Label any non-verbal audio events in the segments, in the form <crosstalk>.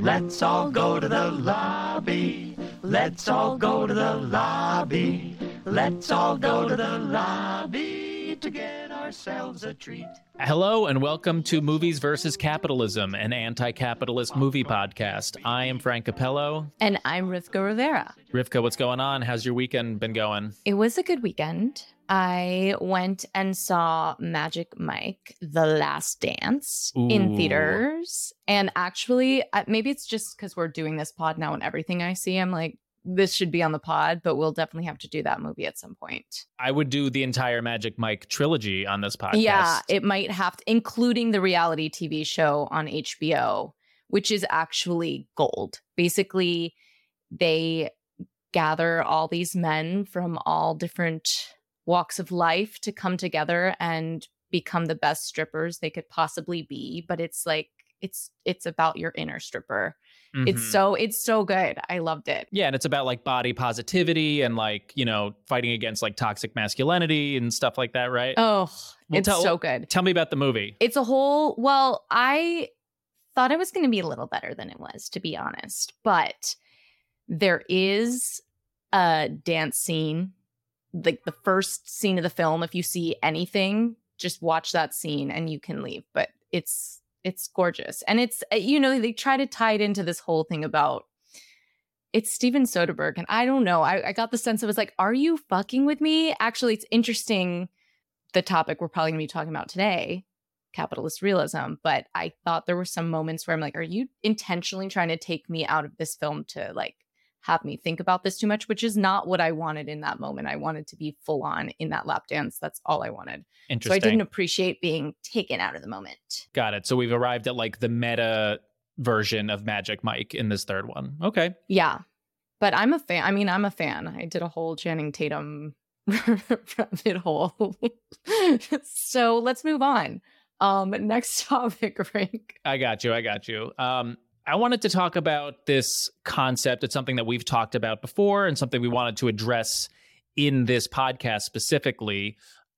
Let's all go to the lobby. Let's all go to the lobby. Let's all go to the lobby to get ourselves a treat. Hello and welcome to Movies versus Capitalism, an anti-capitalist movie podcast. I am Frank Capello. And I'm Rivka Rivera. Rivka, what's going on? How's your weekend been going? It was a good weekend. I went and saw Magic Mike, The Last Dance in theaters. And actually, maybe it's just because we're doing this pod now and everything I see, I'm like, this should be on the pod, but we'll definitely have to do that movie at some point. I would do the entire Magic Mike trilogy on this podcast. Yeah, it might have to, including the reality TV show on HBO, which is actually gold. Basically, they gather all these men from all different walks of life to come together and become the best strippers they could possibly be, but it's like it's it's about your inner stripper. It's Mhm. so it's so good. I loved it. yeah, and it's about like body positivity and like you know fighting against like toxic masculinity and stuff like that, right? Oh, Well, it's tell- so good. Tell me about the movie. it's a whole well i thought it was going to be a little better than it was to be honest but there is a dance scene like the first scene of the film if you see anything just watch that scene and you can leave but it's it's gorgeous and it's uh, you know they try to tie it into this whole thing about it's Steven Soderbergh and I don't know I, I got the sense it was like are you fucking with me? Actually it's interesting the topic we're probably to be talking about today capitalist realism but i thought there were some moments where i'm like are you intentionally trying to take me out of this film to like have me think about this too much which is not what i wanted in that moment i wanted to be full on in that lap dance that's all i wanted Interesting. so i didn't appreciate being taken out of the moment Got it. So we've arrived at like the meta version of Magic Mike in this third one. Okay. yeah but i'm a fan i mean i'm a fan i did a whole channing tatum <laughs> rabbit hole <laughs> so let's move on um next <laughs> topic frank I got you. I got you. Um, I wanted to talk about this concept. It's something that we've talked about before and something we wanted to address in this podcast specifically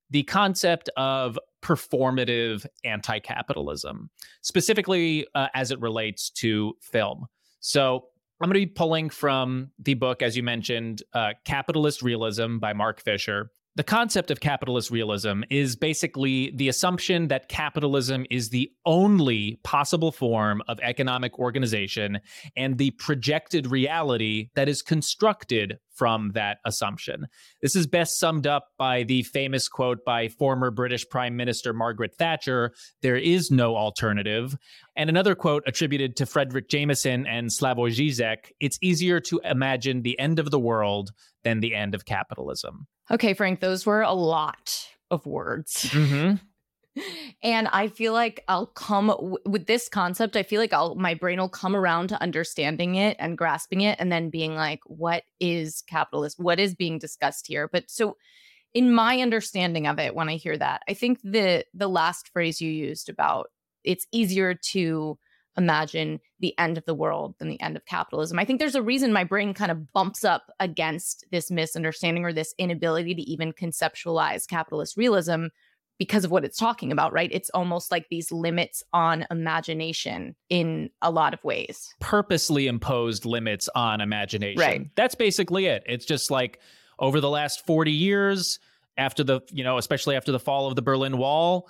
the concept of performative anti capitalism, specifically uh, as it relates to film. So, I'm going to be pulling from the book, as you mentioned, uh, Capitalist Realism by Mark Fisher. The concept of capitalist realism is basically the assumption that capitalism is the only possible form of economic organization and the projected reality that is constructed from that assumption. This is best summed up by the famous quote by former British Prime Minister Margaret Thatcher there is no alternative. And another quote attributed to Fredric Jameson and Slavoj Žižek it's easier to imagine the end of the world than the end of capitalism. Okay, Frank, those were a lot of words. Mm-hmm. <laughs> and I feel like I'll come w- with this concept. I feel like I'll my brain will come around to understanding it and grasping it and then being like what is capitalist? What is being discussed here? But so in my understanding of it when I hear that, I think the the last phrase you used about it's easier to imagine the end of the world than the end of capitalism. I think there's a reason my brain kind of bumps up against this misunderstanding or this inability to even conceptualize capitalist realism because of what it's talking about, right? It's almost like these limits on imagination in a lot of ways. purposely imposed limits on imagination. Right. That's basically it. It's just like over the last 40 years, after the, you know, especially after the fall of the Berlin Wall,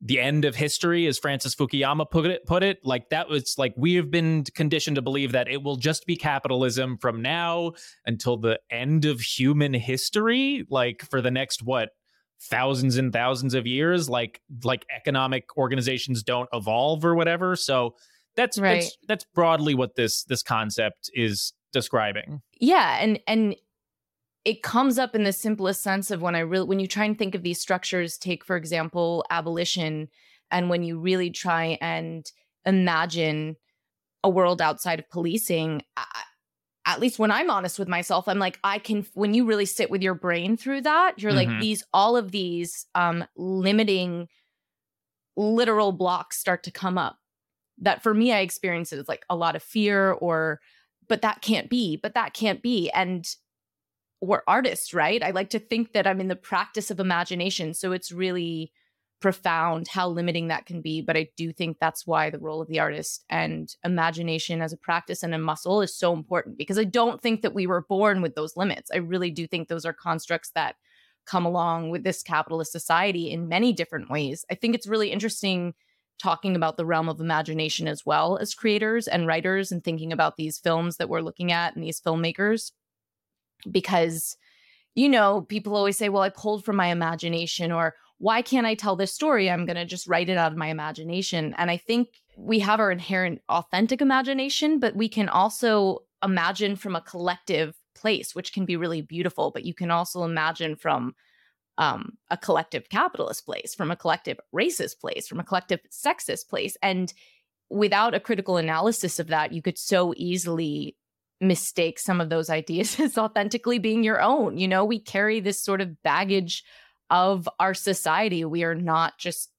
the end of history, as Francis Fukuyama put it, put it, like that was like we have been conditioned to believe that it will just be capitalism from now until the end of human history, like for the next what thousands and thousands of years like like economic organizations don't evolve or whatever so that's Right. that's that's broadly what this this concept is describing Yeah, and and it comes up in the simplest sense of when I really when you try and think of these structures, take for example abolition, and when you really try and imagine a world outside of policing. I, at least when I'm honest with myself, I'm like, I can, when you really sit with your brain through that, you're like, Mhm. these, all of these um, limiting literal blocks start to come up. That for me, I experience it as like a lot of fear or, but that can't be, but that can't be. And we're artists, right? I like to think that I'm in the practice of imagination. So it's really profound how limiting that can be. But I do think that's why the role of the artist and imagination as a practice and a muscle is so important because I don't think that we were born with those limits. I really do think those are constructs that come along with this capitalist society in many different ways. I think it's really interesting talking about the realm of imagination as well as creators and writers and thinking about these films that we're looking at and these filmmakers because you know people always say well i pulled from my imagination or why can't i tell this story i'm going to just write it out of my imagination and i think we have our inherent authentic imagination but we can also imagine from a collective place which can be really beautiful but you can also imagine from um, a collective capitalist place, from a collective racist place, from a collective sexist place. And without a critical analysis of that, you could so easily mistake some of those ideas <laughs> as authentically being your own. You know, we carry this sort of baggage of our society. We are not just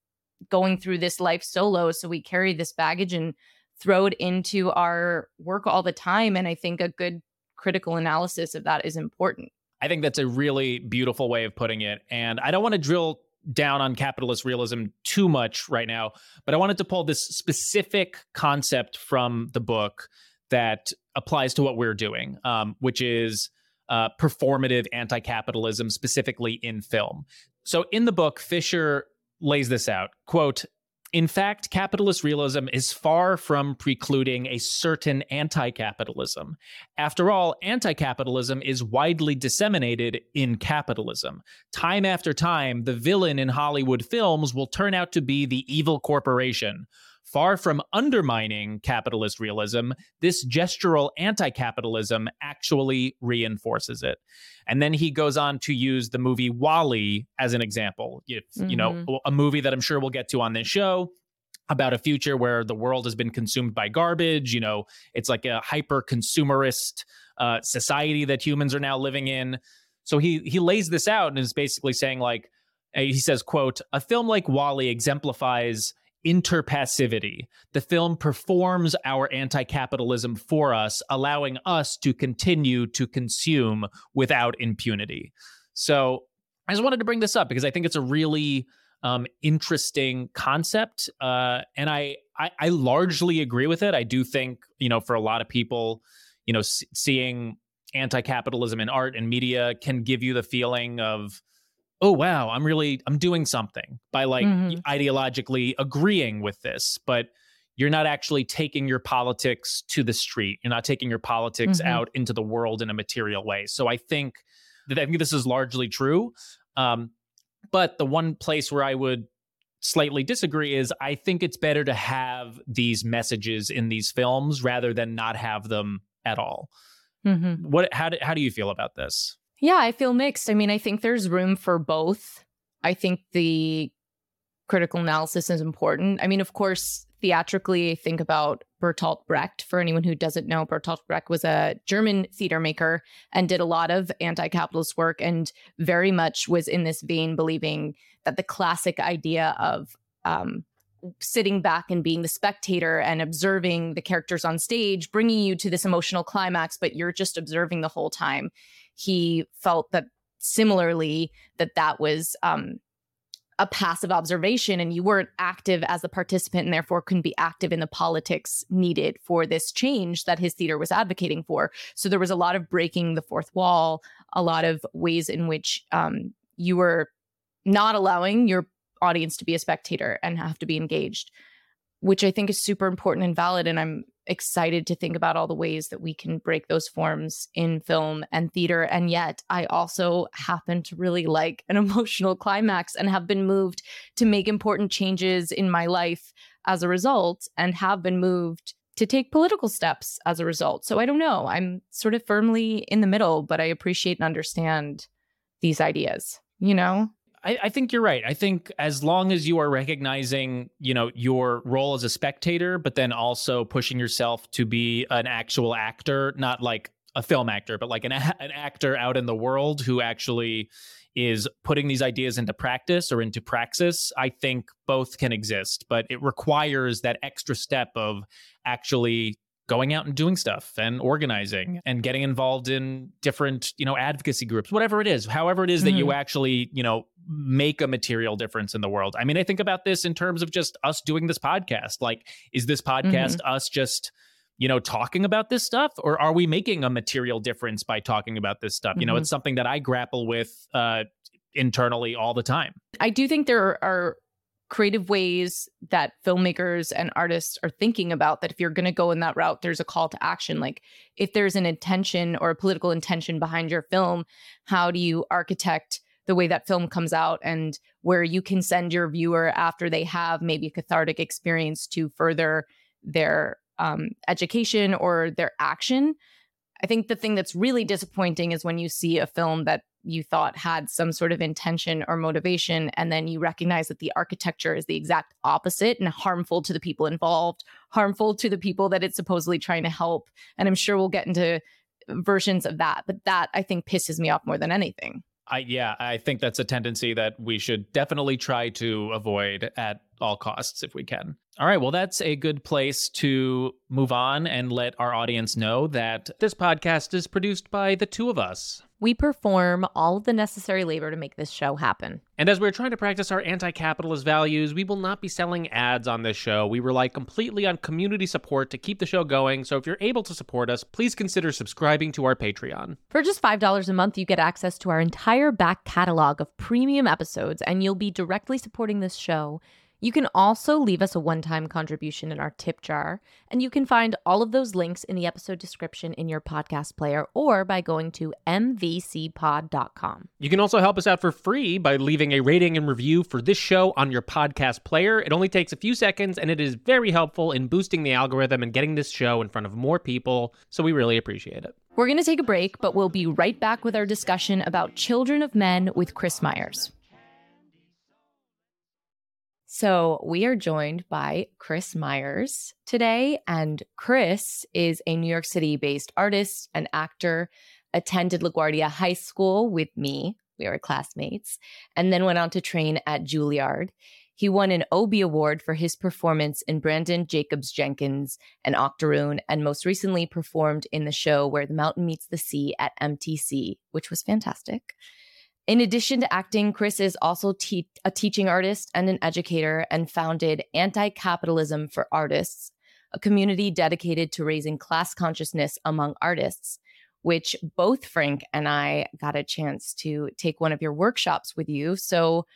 going through this life solo. So we carry this baggage and throw it into our work all the time. And I think a good critical analysis of that is important. I think that's a really beautiful way of putting it. And I don't want to drill down on capitalist realism too much right now, but I wanted to pull this specific concept from the book that applies to what we're doing, um, which is uh, performative anti capitalism, specifically in film. So in the book, Fisher lays this out quote in fact, capitalist realism is far from precluding a certain anti capitalism. After all, anti capitalism is widely disseminated in capitalism. Time after time, the villain in Hollywood films will turn out to be the evil corporation. Far from undermining capitalist realism, this gestural anti capitalism actually reinforces it. And then he goes on to use the movie WALL-E as an example. If, mm-hmm. You know, mm-hmm. a movie that I'm sure we'll get to on this show about a future where the world has been consumed by garbage. You know, it's like a hyper consumerist uh, society that humans are now living in. So he he lays this out and is basically saying like he says, "quote A film like WALL-E exemplifies." Interpassivity. The film performs our anti capitalism for us, allowing us to continue to consume without impunity. So I just wanted to bring this up because I think it's a really um, interesting concept. Uh, and I, I, I, largely agree with it. I do think, you know, for a lot of people, you know, s- seeing anti capitalism in art and media can give you the feeling of, oh wow i'm really i'm doing something by like mm-hmm. ideologically agreeing with this but you're not actually taking your politics to the street you're not taking your politics mm-hmm. out into the world in a material way so i think that i think this is largely true um, but the one place where i would slightly disagree is i think it's better to have these messages in these films rather than not have them at all mm-hmm. what how do, how do you feel about this yeah, I feel mixed. I mean, I think there's room for both. I think the critical analysis is important. I mean, of course, theatrically, think about Bertolt Brecht. For anyone who doesn't know, Bertolt Brecht was a German theater maker and did a lot of anti capitalist work and very much was in this vein, believing that the classic idea of um, sitting back and being the spectator and observing the characters on stage, bringing you to this emotional climax, but you're just observing the whole time he felt that similarly that that was um, a passive observation and you weren't active as a participant and therefore couldn't be active in the politics needed for this change that his theater was advocating for. So there was a lot of breaking the fourth wall a lot of ways in which um, you were not allowing your audience to be a spectator and have to be engaged which i think is super important and valid and i'm excited to think about all the ways that we can break those forms in film and theater. And yet, I also happen to really like an <laughs> emotional climax and have been moved to make important changes in my life as a result, and have been moved to take political steps as a result. So I don't know. I'm sort of firmly in the middle, but I appreciate and understand these ideas, you know? I, I, think you're right. I think as long as you are recognizing, you know, your role as a spectator, but then also pushing yourself to be an actual actor, not like a film actor, but like an, <laughs> an actor out in the world who actually is putting these ideas into practice or into praxis, I think both can exist, but it requires that extra step of actually going out and doing stuff and organizing and getting involved in different, you know, advocacy groups, whatever it is, however it is that you Mhm. actually, you know, make a material difference in the world. I mean, I think about this in terms of just us doing this podcast. Like, is this podcast us just, you know, talking about this stuff or are we making a material difference by talking about this stuff? You know, it's something that I grapple with uh internally all the time. I do think there are creative ways that filmmakers and artists are thinking about that if you're going to go in that route there's a call to action. Like if there's an intention or a political intention behind your film how do you architect the way that film comes out and where you can send your viewer after they have maybe a cathartic experience to further their um, education or their action i think the thing that's really disappointing is when you see a film that you thought had some sort of intention or motivation and then you recognize that the architecture is the exact opposite and harmful to the people involved harmful to the people that it's supposedly trying to help and i'm sure we'll get into versions of that but that i think pisses me off more than anything I yeah, I think that's a tendency that we should definitely try to avoid at all costs if we can. All right, well that's a good place to move on and let our audience know that this podcast is produced by the two of us. We perform all of the necessary labor to make this show happen. And as we're trying to practice our anti capitalist values, we will not be selling ads on this show. We rely completely on community support to keep the show going. So if you're able to support us, please consider subscribing to our Patreon. For just $5 a month, you get access to our entire back catalog of premium episodes, and you'll be directly supporting this show. You can also leave us a one time contribution in our tip jar, and you can find all of those links in the episode description in your podcast player or by going to mvcpod.com. You can also help us out for free by leaving a rating and review for this show on your podcast player. It only takes a few seconds and it is very helpful in boosting the algorithm and getting this show in front of more people. So we really appreciate it. we're going to take a break but we'll be right back with our discussion about children of men with chris myers So we are joined by Chris Myers today. And Chris is a New York City based artist and actor, attended LaGuardia High School with me. We were classmates, and then went on to train at Juilliard. He won an Obie Award for his performance in Brandon Jacobs Jenkins An Octoroon, and most recently performed in the show Where the Mountain Meets the Sea at MTC, which was fantastic. In addition to acting, Chris is also te- a teaching artist and an educator and founded Anti Capitalism for Artists, a community dedicated to raising class consciousness among artists, which both Frank and I got a chance to take one of your workshops with you. So,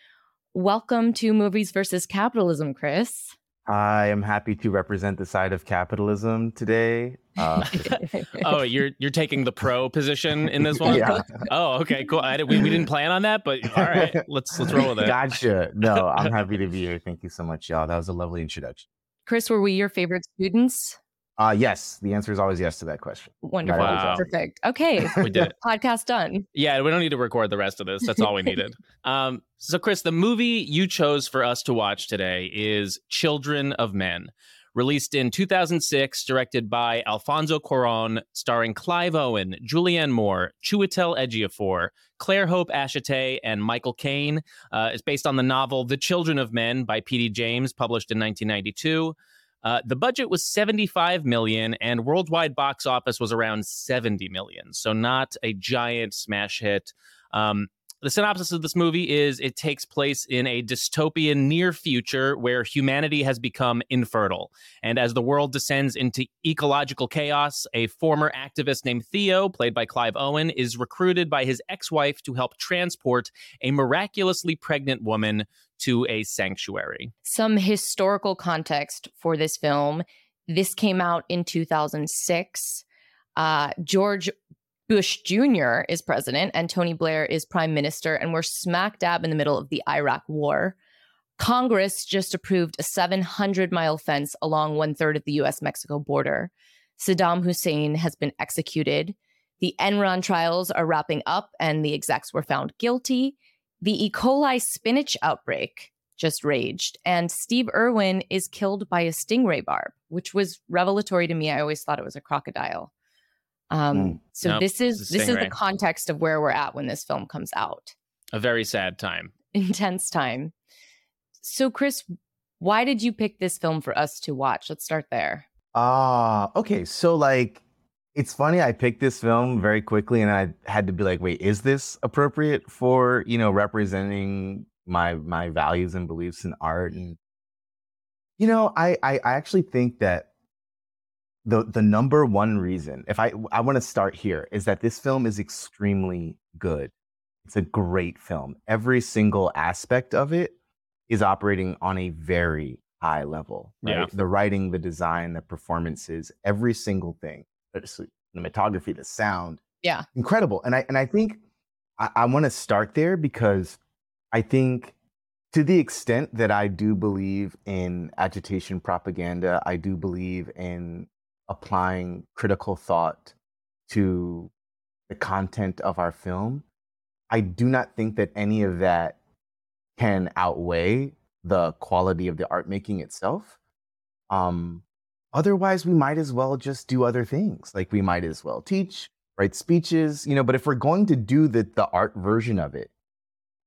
welcome to Movies versus Capitalism, Chris. I am happy to represent the side of capitalism today. Uh, <laughs> Oh, you're you're taking the pro position in this <laughs> one? yeah, Oh, okay, cool. I, did- we, we didn't plan on that, but all <laughs> right, let's let's roll with it. gotcha. No, I'm happy to be here. Thank you so much, y'all. That was a lovely introduction. Chris, were we your favorite students? Uh, yes, the answer is always yes to that question. Wonderful. Wow. Perfect. Okay. We did it. <laughs> Podcast done. Yeah, we don't need to record the rest of this. That's all we needed. <laughs> um, so, Chris, the movie you chose for us to watch today is Children of Men, released in 2006, directed by Alfonso Cuarón, starring Clive Owen, Julianne Moore, Chiwetel Ejiofor, Clare-Hope Ashitey, and Michael Caine. Uh, it's based on the novel The Children of Men by P.D. James, published in 1992. Uh, the budget was 75 million and worldwide box office was around 70 million. So not a giant smash hit. Um, the synopsis of this movie is it takes place in a dystopian near future where humanity has become infertile. And as the world descends into ecological chaos, a former activist named Theo, played by Clive Owen, is recruited by his ex wife to help transport a miraculously pregnant woman to a sanctuary. Some historical context for this film. This came out in 2006. Uh, George Bush Jr. is president and Tony Blair is prime minister, and we're smack dab in the middle of the Iraq War. Congress just approved a 700 mile fence along one third of the US Mexico border. Saddam Hussein has been executed. The Enron trials are wrapping up, and the execs were found guilty. The E. coli spinach outbreak just raged, and Steve Irwin is killed by a stingray barb, which was revelatory to me. I always thought it was a crocodile. Um, Mm. So Nope, this is this is the context of where we're at when this film comes out. A very sad time. Intense time. So, Chris, why did you pick this film for us to watch? Let's start there. Ah, okay. So like it's funny I picked this film very quickly and I had to be like, wait, is this appropriate for, you know, representing my my values and beliefs in art and you know, I I, I actually think that the the number one reason, if I I want to start here, is that this film is extremely good. It's a great film. Every single aspect of it is operating on a very high level. Right? Yeah. The writing, the design, the performances, every single thing. The cinematography, the sound. Yeah. Incredible. And I and I think I, I want to start there because I think to the extent that I do believe in agitation propaganda, I do believe in applying critical thought to the content of our film. I do not think that any of that can outweigh the quality of the art making itself. Um, otherwise, we might as well just do other things. Like we might as well teach, write speeches, you know. But if we're going to do the the art version of it,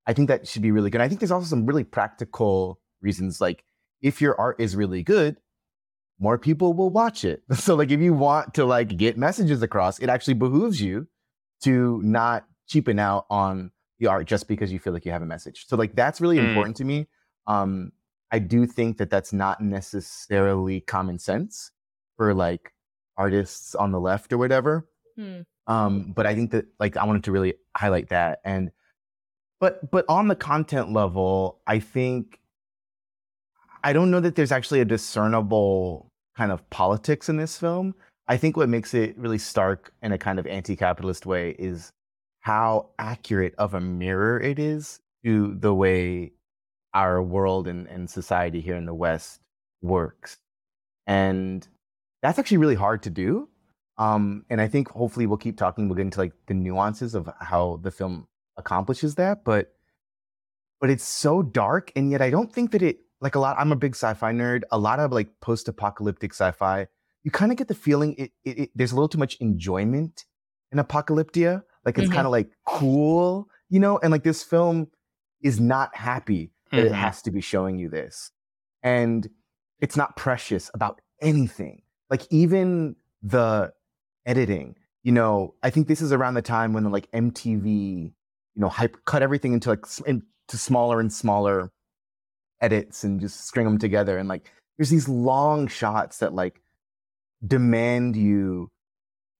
I think that should be really good. I think there's also some really practical reasons. Like if your art is really good, more people will watch it. <laughs> So like if you want to like get messages across, it actually behooves you to not cheapen out on the art just because you feel like you have a message. So like that's really Mm. important to me. Um I do think that that's not necessarily common sense for like artists on the left or whatever. Hmm. Um but I think that like I wanted to really highlight that and but but on the content level, I think I don't know that there's actually a discernible kind of politics in this film. I think what makes it really stark in a kind of anti-capitalist way is how accurate of a mirror it is to the way our world and, and society here in the West works. And that's actually really hard to do. Um, and I think hopefully we'll keep talking. We'll get into like the nuances of how the film accomplishes that. But but it's so dark, and yet I don't think that it like a lot. I'm a big sci-fi nerd. A lot of like post-apocalyptic sci-fi. You kind of get the feeling it, it, it there's a little too much enjoyment in apocalyptia. Like it's Mhm. kind of like cool, you know. And like this film is not happy that it mm-hmm. has to be showing you this, and it's not precious about anything. Like even the editing. You know, I think this is around the time when like MTV, you know, hype cut everything into like into smaller and smaller edits and just string them together. And like there's these long shots that like demand you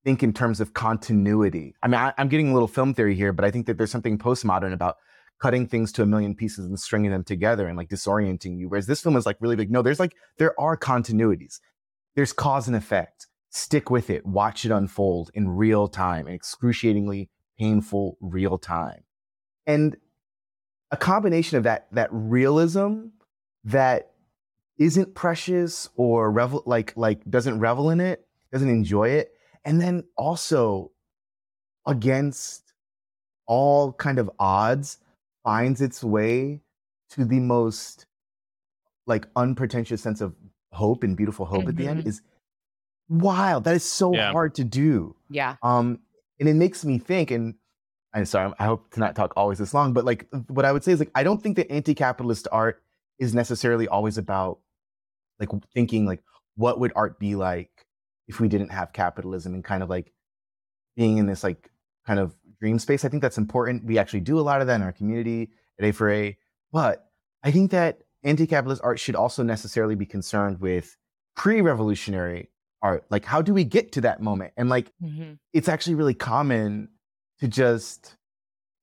think in terms of continuity. I mean, I, I'm getting a little film theory here, but I think that there's something postmodern about cutting things to a million pieces and stringing them together and like disorienting you. Whereas this film is like really big. No, there's like there are continuities. There's cause and effect. Stick with it. Watch it unfold in real time, in excruciatingly painful real time. And a combination of that that realism that isn't precious or revel like like doesn't revel in it, doesn't enjoy it, and then also against all kind of odds finds its way to the most like unpretentious sense of hope and beautiful hope at the end Mhm. is wild. That is so Yeah. hard to do. Yeah. Um, and it makes me think, and I'm sorry, I hope to not talk always this long, but like what I would say is like I don't think that anti-capitalist art is necessarily always about like thinking like what would art be like if we didn't have capitalism and kind of like being in this like kind of dream space. I think that's important. We actually do a lot of that in our community at A4A, but I think that anti-capitalist art should also necessarily be concerned with pre-revolutionary art. Like how do we get to that moment? And like Mm-hmm. it's actually really common to just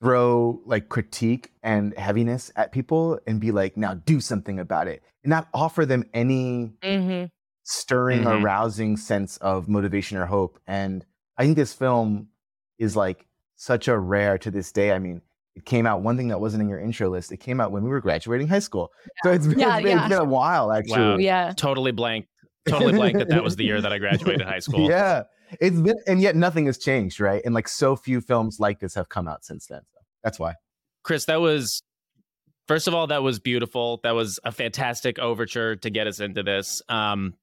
throw like critique and heaviness at people and be like, now do something about it and not offer them any Mm-hmm. stirring Mhm. or rousing sense of motivation or hope. And I think this film is like such a rare to this day. I mean, it came out one thing that wasn't in your intro list. It came out when we were graduating high school. So it's been, Yeah, it's been, yeah. it's been a while actually. Wow. Yeah. Totally blank. Totally blank that that was the year that I graduated high <laughs> school. Yeah. It's been and yet nothing has changed, right? And like so few films like this have come out since then. So that's why. Chris, that was first of all, that was beautiful. That was a fantastic overture to get us into this. Um,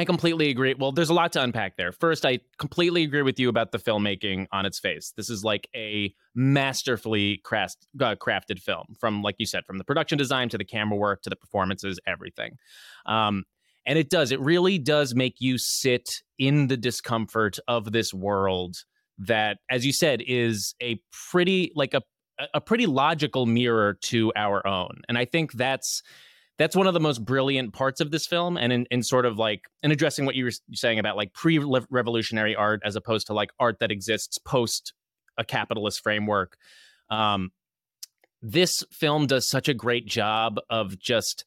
I completely agree. Well, there's a lot to unpack there. First, I completely agree with you about the filmmaking on its face. This is like a masterfully uh, crafted film from, like you said, from the production design to the camera work to the performances, everything. Um, and it does. It really does make you sit in the discomfort of this world that, as you said, is a pretty like a a pretty logical mirror to our own. And I think that's that's one of the most brilliant parts of this film and in, in sort of like in addressing what you were saying about like pre-revolutionary art as opposed to like art that exists post a capitalist framework um, this film does such a great job of just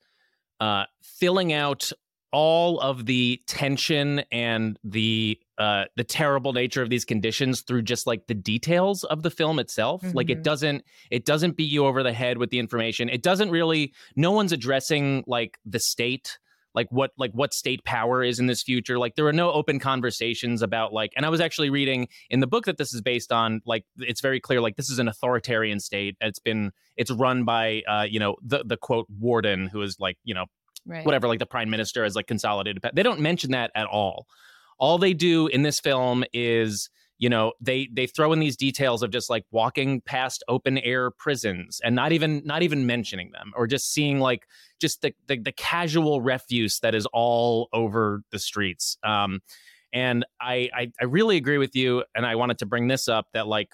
uh, filling out all of the tension and the uh, the terrible nature of these conditions through just like the details of the film itself. Mm-hmm. Like it mm-hmm. doesn't it doesn't beat you over the head with the information. It doesn't really. No one's addressing like the state like what like what state power is in this future like there are no open conversations about like and i was actually reading in the book that this is based on like it's very clear like this is an authoritarian state it's been it's run by uh you know the the quote warden who is like you know right. whatever, like the prime minister as like consolidated. They don't mention that at all. All they do in this film is you know they they throw in these details of just like walking past open air prisons and not even not even mentioning them or just seeing like just the the, the casual refuse that is all over the streets um and I, I i really agree with you and i wanted to bring this up that like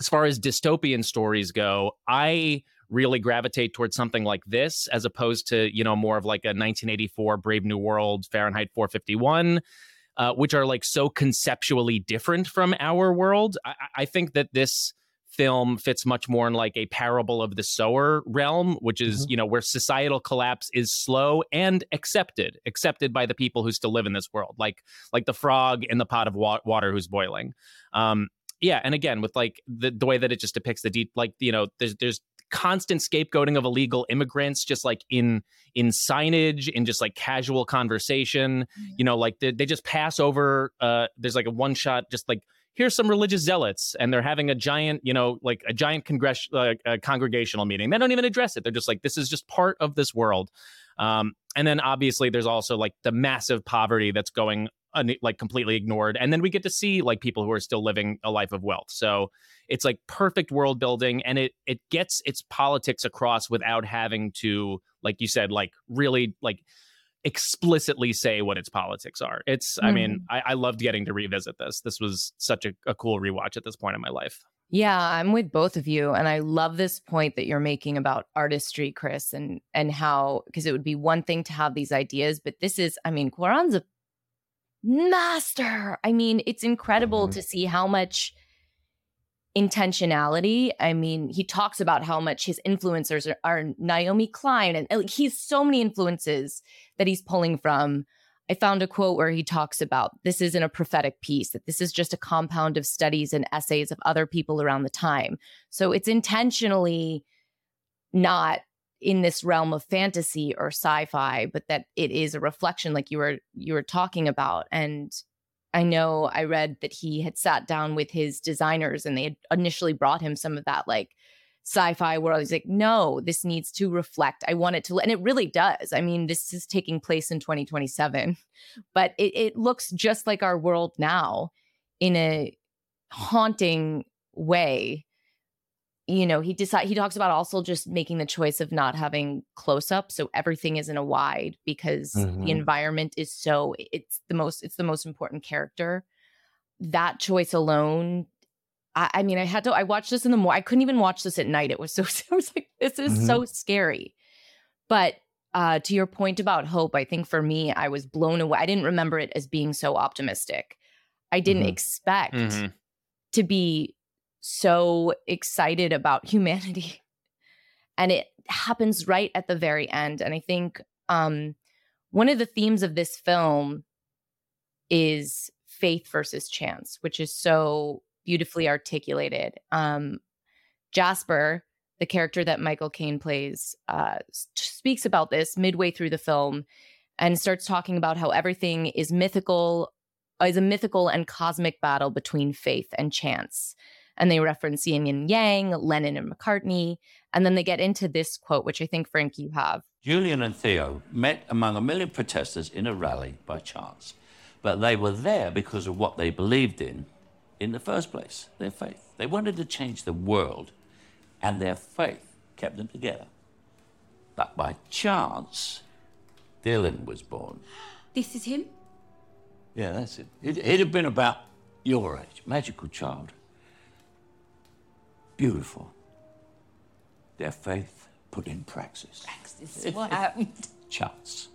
as far as dystopian stories go i really gravitate towards something like this as opposed to you know more of like a 1984 brave new world fahrenheit 451 uh, which are like so conceptually different from our world I, I think that this film fits much more in like a parable of the sower realm which is mm-hmm. you know where societal collapse is slow and accepted accepted by the people who still live in this world like like the frog in the pot of wa- water who's boiling um yeah and again with like the, the way that it just depicts the deep like you know there's there's constant scapegoating of illegal immigrants just like in in signage in just like casual conversation. Mm-hmm. you know like they, they just pass over uh there's like a one shot just like here's some religious zealots and they're having a giant you know like a giant congress uh, a congregational meeting. They don't even address it. They're just like this is just part of this world. Um and then obviously there's also like the massive poverty that's going like completely ignored and then we get to see like people who are still living a life of wealth so it's like perfect world building and it it gets its politics across without having to like you said like really like explicitly say what its politics are it's mm. i mean mm-hmm. I, I loved getting to revisit this this was such a, a cool rewatch at this point in my life yeah, I'm with both of you and I love this point that you're making about artistry, Chris, and and how because it would be one thing to have these ideas, but this is I mean, Cuarón's a master. I mean, it's incredible mm-hmm. to see how much intentionality. I mean, he talks about how much his influencers are, are Naomi Klein and like he's so many influences that he's pulling from. I found a quote where he talks about this isn't a prophetic piece, that this is just a compound of studies and essays of other people around the time. So it's intentionally not in this realm of fantasy or sci-fi but that it is a reflection like you were you were talking about. And i know i read that he had sat down with his designers and they had initially brought him some of that like sci-fi world. He's like no this needs to reflect. I want it to and it really does. I mean this is taking place in 2027 but it, it looks just like our world now in a haunting way you know he decide he talks about also just making the choice of not having close up so everything is in a wide because mm-hmm. the environment is so it's the most it's the most important character that choice alone I, I mean i had to i watched this in the morning i couldn't even watch this at night it was <laughs> so i was like this is mm-hmm. so scary but uh to your point about hope i think for me i was blown away i didn't remember it as being so optimistic i didn't mm-hmm. expect mm-hmm. to be so excited about humanity. <laughs> And it happens right at the very end. And I think um, one of the themes of this film is faith versus chance, which is so beautifully articulated. Um, Jasper, the character that Michael Caine plays, uh, speaks about this midway through the film and starts talking about how everything is mythical, is a mythical and cosmic battle between faith and chance and they reference yin and yang, Lennon and McCartney. And then they get into this quote, which I think, Frank, you have. Julian and Theo met among a million protesters in a rally by chance, but they were there because of what they believed in in the first place their faith. They wanted to change the world, and their faith kept them together. But by chance, Dylan was born. This is him? Yeah, that's it. He'd, he'd have been about your age. Magical child. Beautiful. Their faith put in praxis. This is what happened. <laughs> Chance.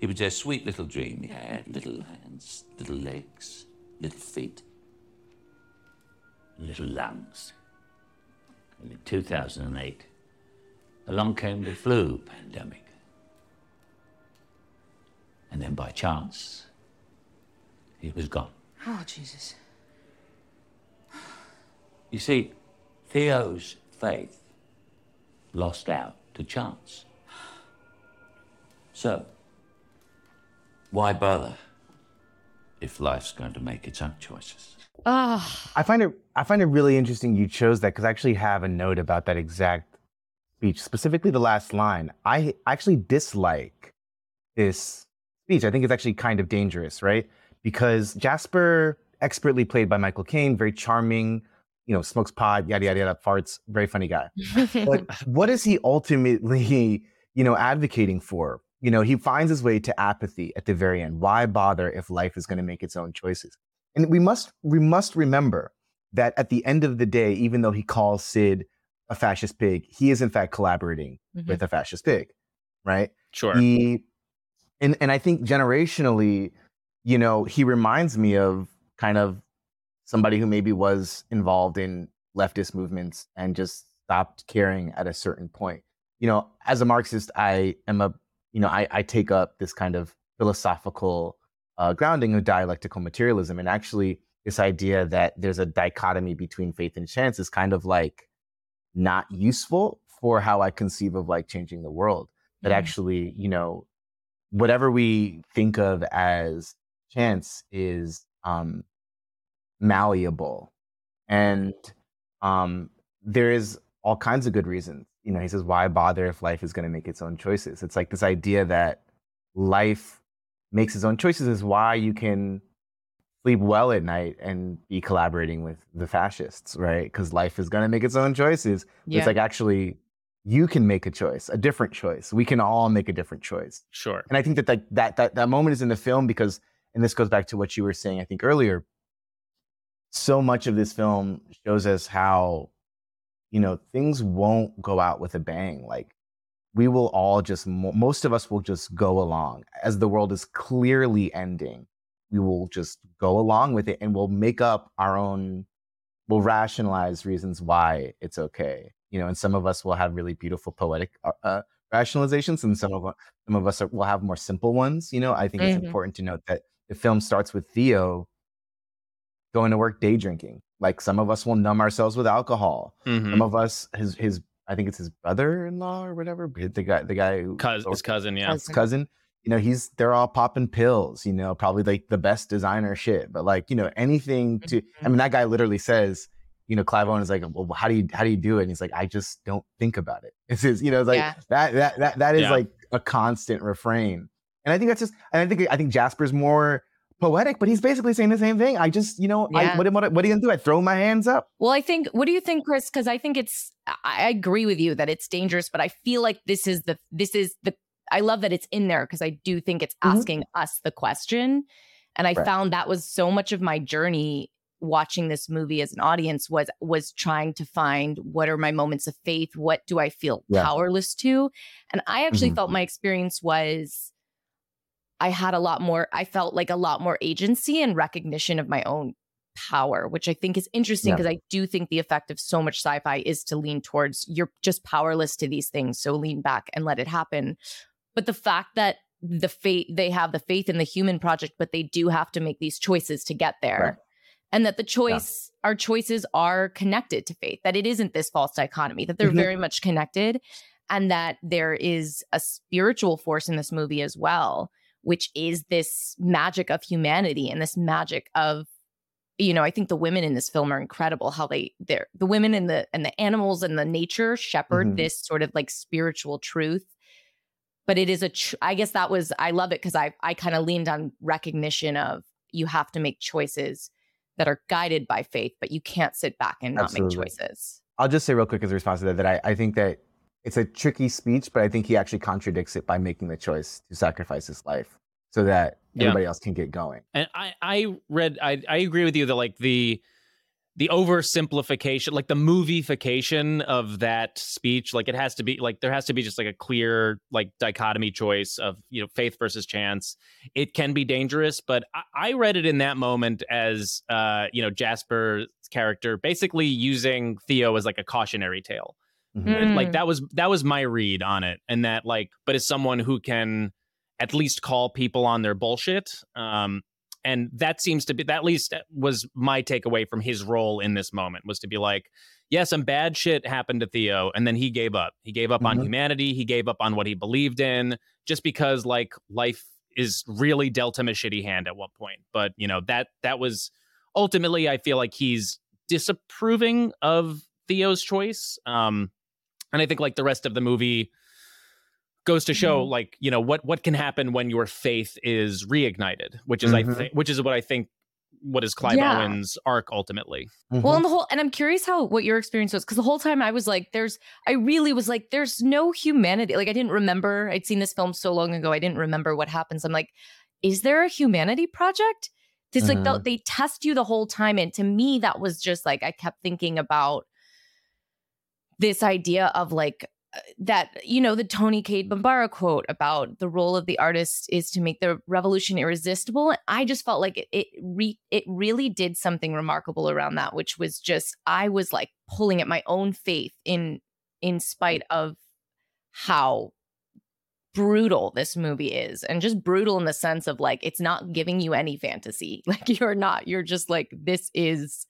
He was their sweet little dream. He had <laughs> little hands, little legs, little feet, little lungs. And in 2008, along came the flu pandemic. And then by chance, he was gone. Oh, Jesus. You see, Theo's faith lost out to chance. So, why bother if life's going to make its own choices? Ah, I find it I find it really interesting you chose that because I actually have a note about that exact speech, specifically the last line. I actually dislike this speech. I think it's actually kind of dangerous, right? Because Jasper, expertly played by Michael Caine, very charming, you know, smokes pot, yada yada yada, farts, very funny guy. But <laughs> what is he ultimately, you know, advocating for? You know, he finds his way to apathy at the very end. Why bother if life is going to make its own choices? And we must we must remember that at the end of the day, even though he calls Sid a fascist pig, he is in fact collaborating Mhm. with a fascist pig, right? Sure. He and and I think generationally, you know, he reminds me of kind of somebody who maybe was involved in leftist movements and just stopped caring at a certain point. You know, as a Marxist, I am a you know, I, I take up this kind of philosophical uh, grounding of dialectical materialism, and actually this idea that there's a dichotomy between faith and chance is kind of like not useful for how I conceive of like changing the world. That Mhm. actually, you know, whatever we think of as chance is um, malleable, and um, there is all kinds of good reasons. You know, he says, "Why bother if life is going to make its own choices?" It's like this idea that life makes its own choices is why you can sleep well at night and be collaborating with the fascists, right? Because life is going to make its own choices. Yeah. It's like actually, you can make a choice, a different choice. We can all make a different choice. Sure. And I think that that that that, that moment is in the film because, and this goes back to what you were saying, I think earlier. So much of this film shows us how, you know, things won't go out with a bang. Like we will all just most of us will just go along as the world is clearly ending. We will just go along with it and we'll make up our own, we'll rationalize reasons why it's okay. You know, and some of us will have really beautiful poetic uh, uh, rationalizations and some of us some of us are, will have more simple ones you know i think it's Mhm. important to note that the film starts with theo going to work day drinking like some of us will numb ourselves with alcohol Mhm. some of us his his i think it's his brother-in-law or whatever the guy the guy who Cous- his cousin, yeah. his cousin you know he's they're all popping pills you know probably like the best designer shit but like you know anything to i mean that guy literally says you know clive owen is like well how do you how do you do it and he's like i just don't think about it <laughs> it's his you know it's like Yeah. that that that that is Yeah. like a constant refrain and i think that's just and i think i think jasper's more poetic but he's basically saying the same thing i just you know I, what, what, what are you gonna do i throw my hands up Well, I think. What do you think, Chris? Because I think it's. I agree with you that it's dangerous, but I feel like this is the. This is the. I love that it's in there because I do think it's Mhm. asking us the question, and I Right. found that was so much of my journey watching this movie as an audience was was trying to find what are my moments of faith what do i feel Yeah. powerless to and i actually Mhm. felt my experience was i had a lot more i felt like a lot more agency and recognition of my own power which i think is interesting Yeah. because i do think the effect of so much sci-fi is to lean towards you're just powerless to these things so lean back and let it happen but the fact that the faith they have the faith in the human project but they do have to make these choices to get there Right. and that the choice our choices are connected to faith that it isn't this false dichotomy that they're Mhm. very much connected and that there is a spiritual force in this movie as well which is this magic of humanity and this magic of you know i think the women in this film are incredible how they they're the women and the and the animals and the nature shepherd Mhm. this sort of like spiritual truth but it is a tr- i guess that was i love it because i i kind of leaned on recognition of you have to make choices that are guided by faith but you can't sit back and not Absolutely. make choices I'll just say real quick as a response to that that I, I think that it's a tricky speech, but I think he actually contradicts it by making the choice to sacrifice his life so that Yeah. everybody else can get going. And I, I read, I, I agree with you that like the, the oversimplification, like the moviefication of that speech, like it has to be like there has to be just like a clear like dichotomy choice of you know faith versus chance. It can be dangerous, but I, I read it in that moment as uh you know Jasper's character basically using Theo as like a cautionary tale. Mhm. Like that was that was my read on it, and that like, but as someone who can at least call people on their bullshit, um, and that seems to be that at least was my takeaway from his role in this moment was to be like, yeah, some bad shit happened to Theo, and then he gave up. He gave up on Mhm. humanity. He gave up on what he believed in, just because like life is really dealt him a shitty hand at one point. But you know that that was ultimately, I feel like he's disapproving of Theo's choice. Um, and I think like the rest of the movie goes to show Mm-hmm. like you know what what can happen when your faith is reignited, which is I Mhm. think which is what I think what is Clive Yeah. Owen's arc ultimately. Mhm. Well, and the whole, and I'm curious how what your experience was because the whole time I was like, there's, I really was like, there's no humanity. Like I didn't remember. I'd seen this film so long ago. I didn't remember what happens. I'm like, is there a humanity project? It's like the, Mhm. they test you the whole time, and to me, that was just like I kept thinking about this idea of like uh, that you know the Toni Cade Bambara quote about the role of the artist is to make the revolution irresistible. I just felt like it it re- it really did something remarkable around that, which was just I was like pulling at my own faith in in spite of how brutal this movie is and just brutal in the sense of like it's not giving you any fantasy <laughs> like you're not you're just like this is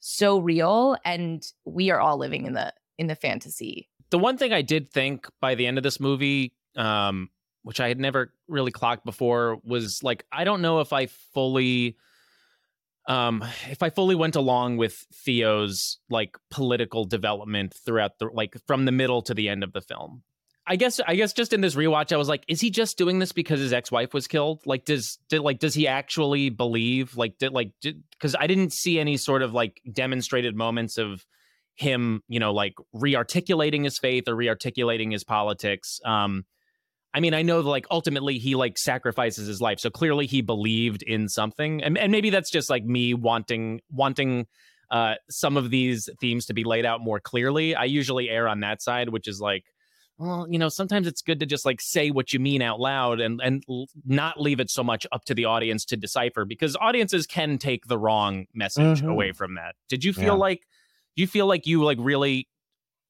so real and we are all living in the in the fantasy The one thing I did think by the end of this movie, um, which I had never really clocked before, was like I don't know if I fully um if I fully went along with Theo's like political development throughout the like from the middle to the end of the film. I guess I guess just in this rewatch, I was like, is he just doing this because his ex-wife was killed? Like, does did like does he actually believe? Like, did like because I didn't see any sort of like demonstrated moments of him, you know, like re-articulating his faith or re-articulating his politics. Um, I mean, I know that like ultimately he like sacrifices his life, so clearly he believed in something, and and maybe that's just like me wanting wanting uh some of these themes to be laid out more clearly. I usually err on that side, which is like well, you know, sometimes it's good to just like say what you mean out loud and and l- not leave it so much up to the audience to decipher because audiences can take the wrong message Mhm. away from that. Did you feel Yeah. like you feel like you like really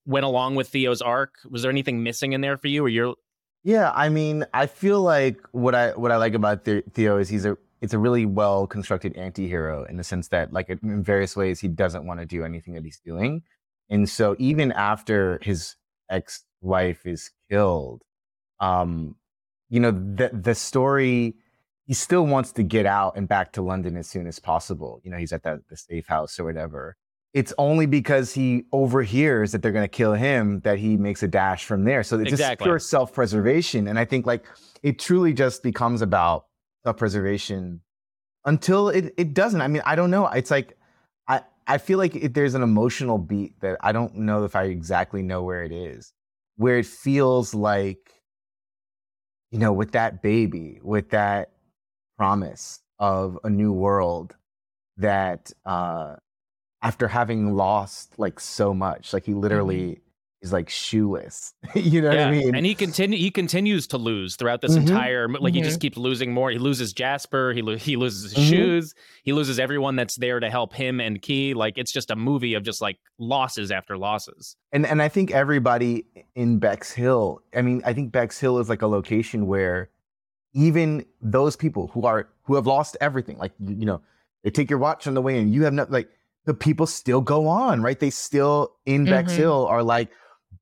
went along with Theo's arc? Was there anything missing in there for you or you're Yeah, I mean, I feel like what I what I like about The- Theo is he's a it's a really well constructed anti-hero in the sense that like in various ways he doesn't want to do anything that he's doing. And so even after his ex-wife is killed, um you know, the the story he still wants to get out and back to London as soon as possible. You know, he's at the, the safe house or whatever. It's only because he overhears that they're going to kill him that he makes a dash from there. So it's just pure self preservation. And I think like it truly just becomes about self preservation until it, it doesn't. I mean, I don't know. It's like, I, I feel like it, there's an emotional beat that I don't know if I exactly know where it is, where it feels like, you know, with that baby, with that promise of a new world that uh after having lost like so much like he literally is like shoeless <laughs> you know what i mean and he continue he continues to lose throughout this Mhm. entire like he Mhm. just keeps losing more. He loses Jasper, he lo- he loses his Mhm. shoes, he loses everyone that's there to help him and Kee. Like it's just a movie of just like losses after losses. and and i think everybody in Bexhill i mean i think Bexhill is like a location where even those people who are who have lost everything like you you know they take your watch on the way and you have not like the people still go on right they still in bex Mhm. hill are like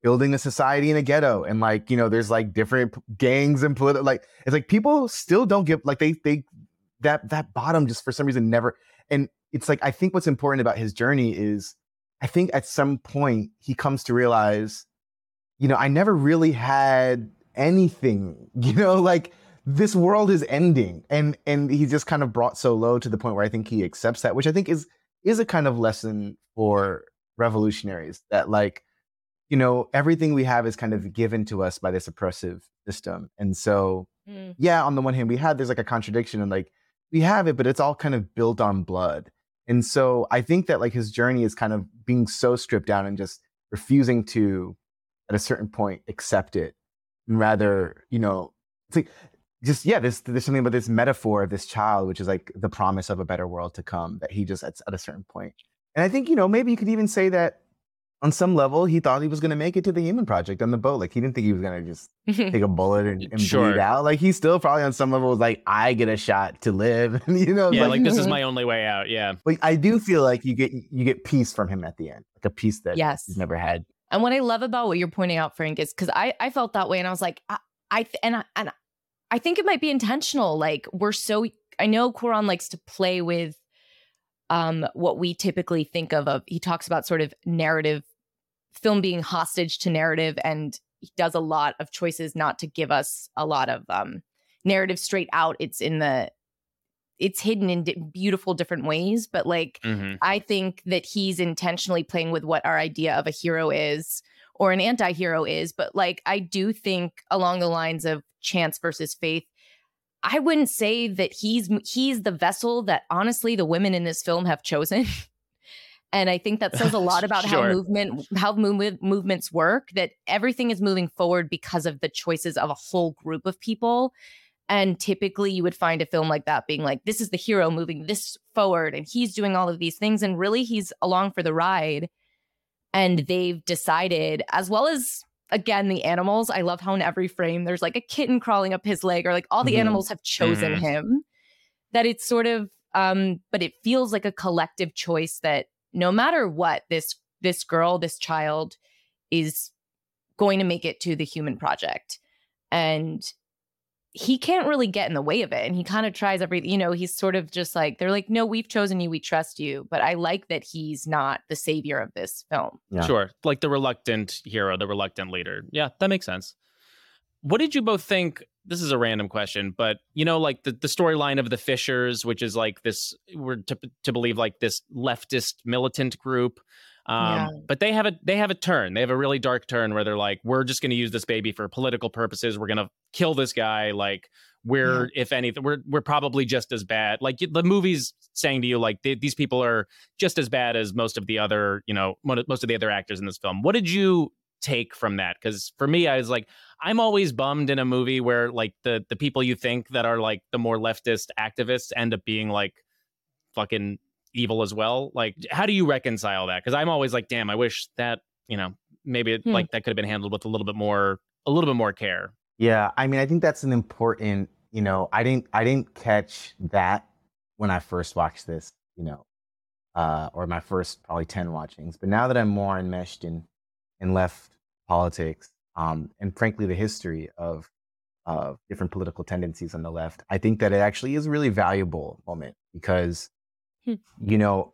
building a society in a ghetto and like you know there's like different p- gangs and political like it's like people still don't give like they they that that bottom just for some reason never and it's like i think what's important about his journey is i think at some point he comes to realize you know i never really had anything <laughs> you know like this world is ending and and he's just kind of brought so low to the point where i think he accepts that which i think is is a kind of lesson for revolutionaries that like you know, everything we have is kind of given to us by this oppressive system. And so, Mm. yeah, on the one hand, we had there's like a contradiction and like we have it, but it's all kind of built on blood. And so I think that like his journey is kind of being so stripped down and just refusing to, at a certain point, accept it. And rather, you know, it's like just yeah, there's there's something about this metaphor of this child, which is like the promise of a better world to come, that he just at, at a certain. And I think, you know, maybe you could even say that on some level, he thought he was going to make it to the human project on the boat. Like he didn't think he was going to just <laughs> take a bullet and, and Sure. bleed out. Like he still probably on some level was like, I get a shot to live. <laughs> you know, Yeah, like this is <laughs> my only way out. Yeah. But I do feel like you get you get peace from him at the end, like a peace that Yes. he's never had. And what I love about what you're pointing out, Frank, is because I I felt that way, and I was like, I, I and I, and I think it might be intentional. Like we're so I know Cuarón likes to play with um what we typically think of of he talks about sort of narrative film being hostage to narrative and he does a lot of choices not to give us a lot of um narrative straight out it's in the it's hidden in di- beautiful different ways but like hmm I think that he's intentionally playing with what our idea of a hero is or an anti hero is. But like, I do think along the lines of chance versus faith, I wouldn't say that he's he's the vessel that honestly the women in this film have chosen. <laughs> And I think that says a lot <laughs> about Sure. how movement how movement movements work. That everything is moving forward because of the choices of a whole group of people. And typically, you would find a film like that being like, this is the hero moving this forward, and he's doing all of these things. And really, he's along for the ride. And they've decided, as well as, again, the animals. I love how in every frame there's like a kitten crawling up his leg, or like all the Mhm. animals have chosen Mhm. him. That it's sort of, um, but it feels like a collective choice that no matter what, this this girl, this child is going to make it to the human project. And he can't really get in the way of it. And he kind of tries every, you know, he's sort of just like, they're like, no, we've chosen you, we trust you. But I like that he's not the savior of this film. Yeah. Sure. Like the reluctant hero, the reluctant leader. Yeah, that makes sense. What did you both think? This is a random question, but you know, like the, the storyline of the Fishers, which is like this, we're to, to believe like this leftist militant group. Um, Yeah. but they have a they have a turn. They have a really dark turn where they're like, we're just going to use this baby for political purposes. We're going to kill this guy. Like we're, if anything, we're we're probably just as bad. Like the movie's saying to you, like th- these people are just as bad as most of the other, you know, most of the other actors in this film. What did you take from that? Because for me, I was like, I'm always bummed in a movie where like the the people you think that are like the more leftist activists end up being like fucking evil as well. Like, how do you reconcile that? Because I'm always like, damn, I wish that you know maybe it, Hmm. like that could have been handled with a little bit more a little bit more care. Yeah, I mean, I think that's an important. You know, I didn't I didn't catch that when I first watched this. You know, uh, or my first probably ten watchings. But now that I'm more enmeshed in in left politics, um, and frankly the history of of different political tendencies on the left, I think that it actually is a really valuable moment because, Hmm. you know,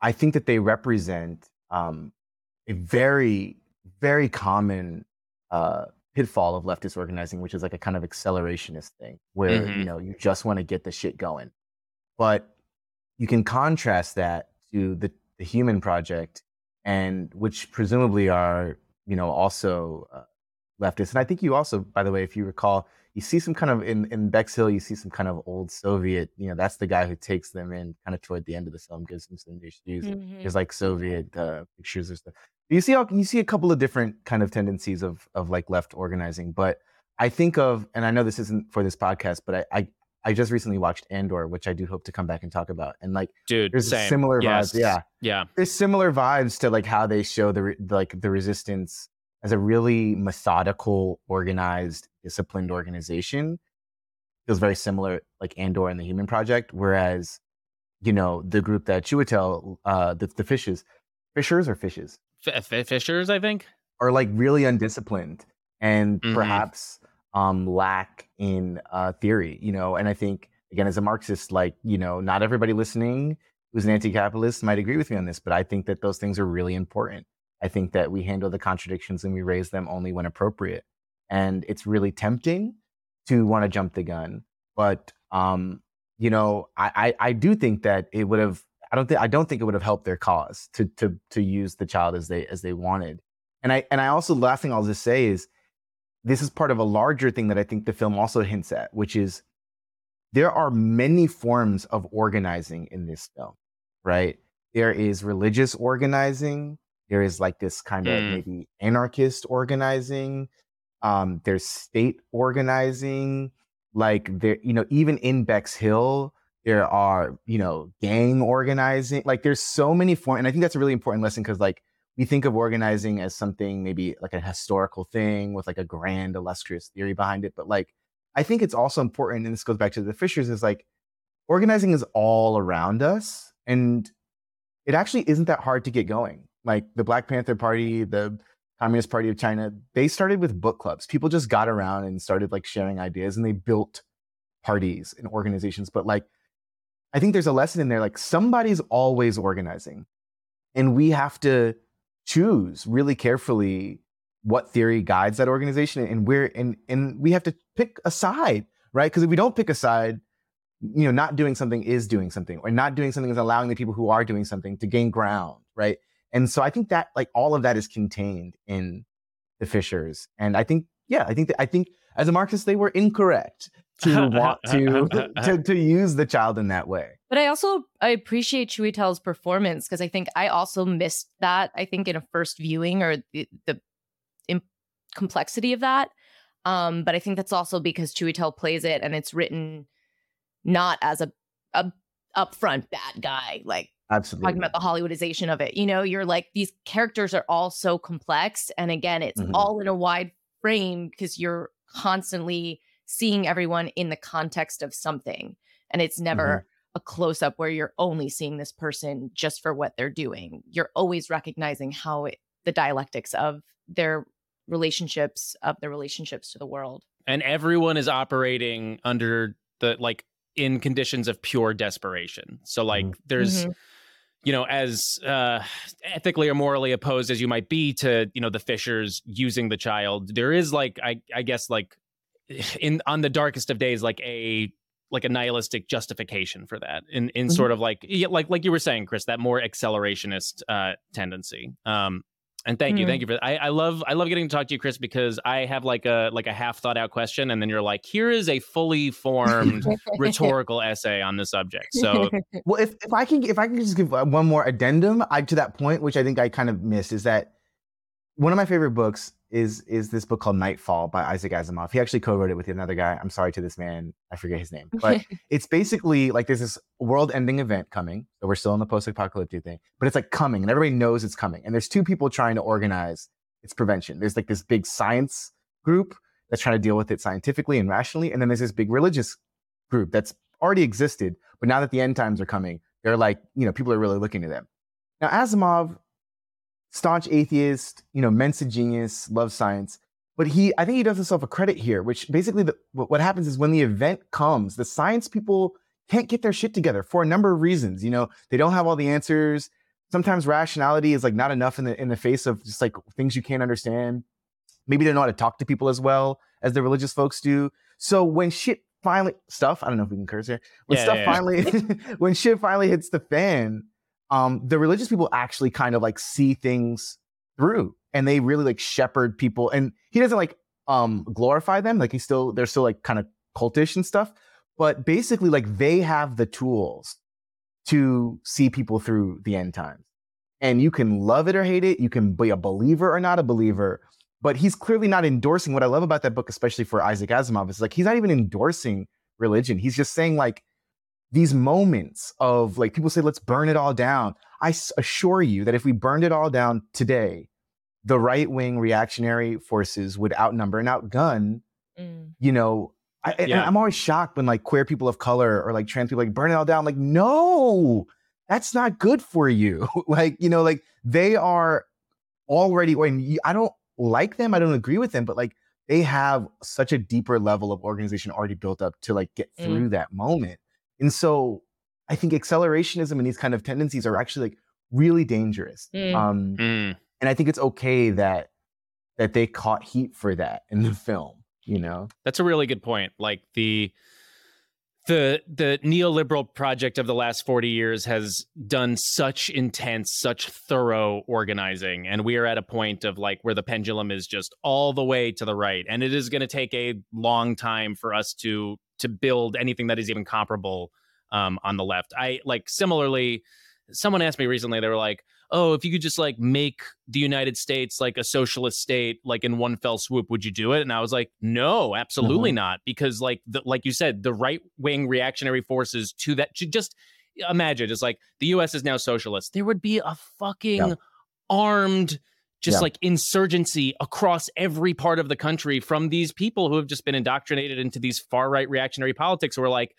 I think that they represent um, a very very common uh, pitfall of leftist organizing, which is like a kind of accelerationist thing, where Mhm. you know you just want to get the shit going. But you can contrast that to the the Human Project, and which presumably are you know also uh, leftists. And I think you also, by the way, if you recall, you see some kind of in in Bexhill, you see some kind of old Soviet. You know, that's the guy who takes them in kind of toward the end of the film, gives them some new shoes. There's like Soviet uh, pictures or stuff. You see, you see a couple of different kind of tendencies of of like left organizing, but I think of, and I know this isn't for this podcast, but I I, I just recently watched Andor, which I do hope to come back and talk about, and like Dude, there's similar Yes. vibes, yeah. Yeah. There's similar vibes to like how they show the like the resistance as a really methodical, organized, disciplined organization. Feels very similar, like Andor and the Human Project, whereas you know the group that Chiwetel, uh, the the fishes, fishers or fishes F- F- Fishers, I think. are like really undisciplined and Mhm. perhaps um lack in uh theory you know and i think again as a marxist like you know not everybody listening who's an anti-capitalist might agree with me on this but i think that those things are really important i think that we handle the contradictions and we raise them only when appropriate and it's really tempting to want to jump the gun but um you know i i, I do think that it would have i don't think i don't think it would have helped their cause to to to use the child as they as they wanted And I and I also last thing I'll just say is this is part of a larger thing that I think the film also hints at, which is there are many forms of organizing in this film, right? There is religious organizing. There is like this kind of Mm. maybe anarchist organizing. Um, there's state organizing. Like there, you know, even in Bexhill, there are, you know, gang organizing. Like there's so many forms. And I think that's a really important lesson because like we think of organizing as something maybe like a historical thing with like a grand illustrious theory behind it. But like I think it's also important, and this goes back to the Fishers, is like organizing is all around us. And it actually isn't that hard to get going. Like the Black Panther Party, the Communist Party of China, they started with book clubs. People just got around and started like sharing ideas and they built parties and organizations. But like, I think there's a lesson in there. Like, somebody's always organizing. And we have to choose really carefully what theory guides that organization and we're and and we have to pick a side right because if we don't pick a side you know not doing something is doing something or not doing something is allowing the people who are doing something to gain ground right and so i think that like all of that is contained in the fishers and i think yeah i think that i think as a marxist they were incorrect <laughs> to want to <laughs> to, to use the child in that way But I also I appreciate Chiwetel's performance because I think I also missed that. I think in a first viewing or the, the im- complexity of that. Um, but I think that's also because Chiwetel plays it and it's written not as a a upfront bad guy, like absolutely talking about the Hollywoodization of it. You know, you're like these characters are all so complex, and again, it's Mhm. all in a wide frame because you're constantly seeing everyone in the context of something, and it's never a close up where you're only seeing this person just for what they're doing. You're always recognizing how it, the dialectics of their relationships, of their relationships to the world. and everyone is operating under the like in conditions of pure desperation so like there's Mhm. You know as uh ethically or morally opposed as you might be to you know the fishers using the child there is like i i guess like <sighs> in on the darkest of days like a like a nihilistic justification for that in in Mhm. sort of like yeah, like like you were saying chris that more accelerationist uh tendency um and thank you Mm. thank you for that I, I love i love getting to talk to you chris because i have like a like a half thought out question and then you're like here is a fully formed <laughs> rhetorical essay on the subject so <laughs> Well, if, if I can if I can just give uh, one more addendum I, to that point, which I think I kind of missed, is that one of my favorite books is is this book called Nightfall by Isaac Asimov. He actually co-wrote it with another guy. I'm sorry to this man, I forget his name, but <laughs> it's basically like there's this world-ending event coming. So we're still in the post-apocalyptic thing, but it's like coming, and everybody knows it's coming. And there's two people trying to organize its prevention. There's like this big science group that's trying to deal with it scientifically and rationally, and then there's this big religious group that's already existed, but now that the end times are coming, they're like, you know, people are really looking to them. Now, Asimov, staunch atheist, you know, Mensa genius, loves science, but he, I think he does himself a credit here, which basically the, what, happens is when the event comes, the science people can't get their shit together for a number of reasons. You know, they don't have all the answers. Sometimes rationality is like not enough in the in the face of just like things you can't understand. Maybe they don't know how to talk to people as well as the religious folks do. So when shit finally stuff, I don't know if we can curse here. When Yeah, stuff yeah, yeah. finally <laughs> when shit finally hits the fan, um, the religious people actually kind of like see things through and they really like shepherd people. And he doesn't like um glorify them, like he's still they're still like kind of cultish and stuff. But basically, like they have the tools to see people through the end times. And you can love it or hate it, you can be a believer or not a believer, but he's clearly not endorsing what I love about that book, especially for Isaac Asimov, is like he's not even endorsing religion. He's just saying like these moments of like people say, let's burn it all down. I assure you that if we burned it all down today, the right wing reactionary forces would outnumber and outgun, Mm. you know. I, and Yeah. I'm always shocked when like queer people of color or like trans people like burn it all down. Like, no, that's not good for you. <laughs> like, you know, like they are already, and you- I don't like them. I don't agree with them, but like they have such a deeper level of organization already built up to like get Mm. through that moment. And so I think accelerationism and these kind of tendencies are actually like really dangerous. Mm. Um, mm. and I think it's okay that that they caught heat for that in the film. You know, That's a really good point. Like the the the neoliberal project of the last 40 years has done such intense such thorough organizing and we are at a point of like where the pendulum is just all the way to the right and it is going to take a long time for us to to build anything that is even comparable um, on the left i like similarly someone asked me recently they were like oh, if you could just like make the United States like a socialist state, like in one fell swoop, would you do it? And I was like, no, absolutely mm-hmm. not, because like the, like you said, the right wing reactionary forces to that. To just imagine, it's like the U.S. is now socialist. There would be a fucking yeah. armed. Just yeah. like insurgency across every part of the country from these people who have just been indoctrinated into these far right reactionary politics who are like,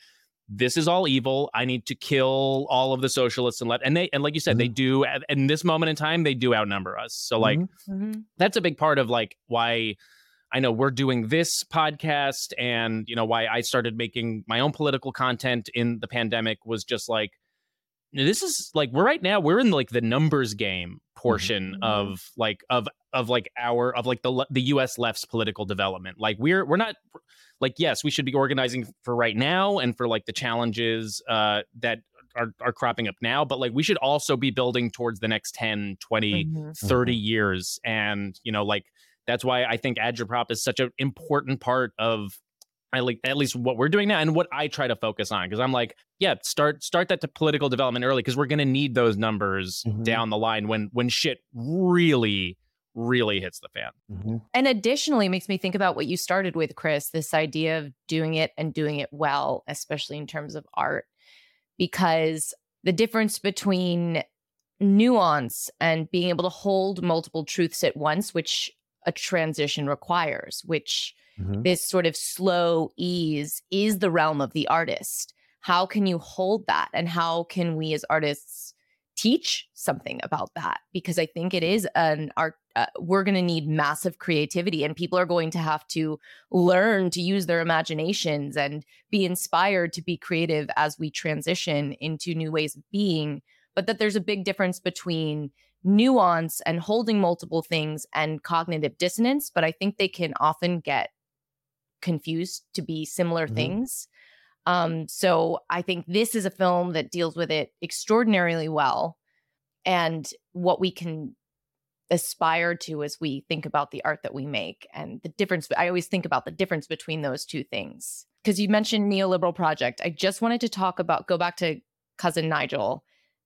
this is all evil. I need to kill all of the socialists and let and they and like you said, mm-hmm. they do in this moment in time, they do outnumber us. So like mm-hmm. mm-hmm. that's a big part of like why I know we're doing this podcast and you know why I started making my own political content in the pandemic was just like this is like we're right now we're in like the numbers game portion mm-hmm. of like of of like our of like the the US left's political development. Like we're we're not like yes, we should be organizing for right now and for like the challenges uh, that are, are cropping up now but like we should also be building towards the next 10 20 mm-hmm. 30 mm-hmm. years and you know like that's why i think agitprop is such an important part of I like at least what we're doing now and what I try to focus on because I'm like, yeah, start start that to political development early because we're going to need those numbers mm-hmm. down the line when when shit really really hits the fan. Mm-hmm. And additionally, makes me think about what you started with, Chris this idea of doing it and doing it well, especially in terms of art, because the difference between nuance and being able to hold multiple truths at once, which a transition requires, which mm-hmm. this sort of slow ease is the realm of the artist. How can you hold that? And how can we as artists teach something about that? Because I think it is an art uh, we're going to need massive creativity and people are going to have to learn to use their imaginations and be inspired to be creative as we transition into new ways of being but that there's a big difference between nuance and holding multiple things and cognitive dissonance but i think they can often get confused to be similar mm-hmm. things. Um so i think this is a film that deals with it extraordinarily well. And what we can aspire to as we think about the art that we make and the difference i always think about the difference between those two things. Because you mentioned neoliberal project. I just wanted to talk about go back to cousin nigel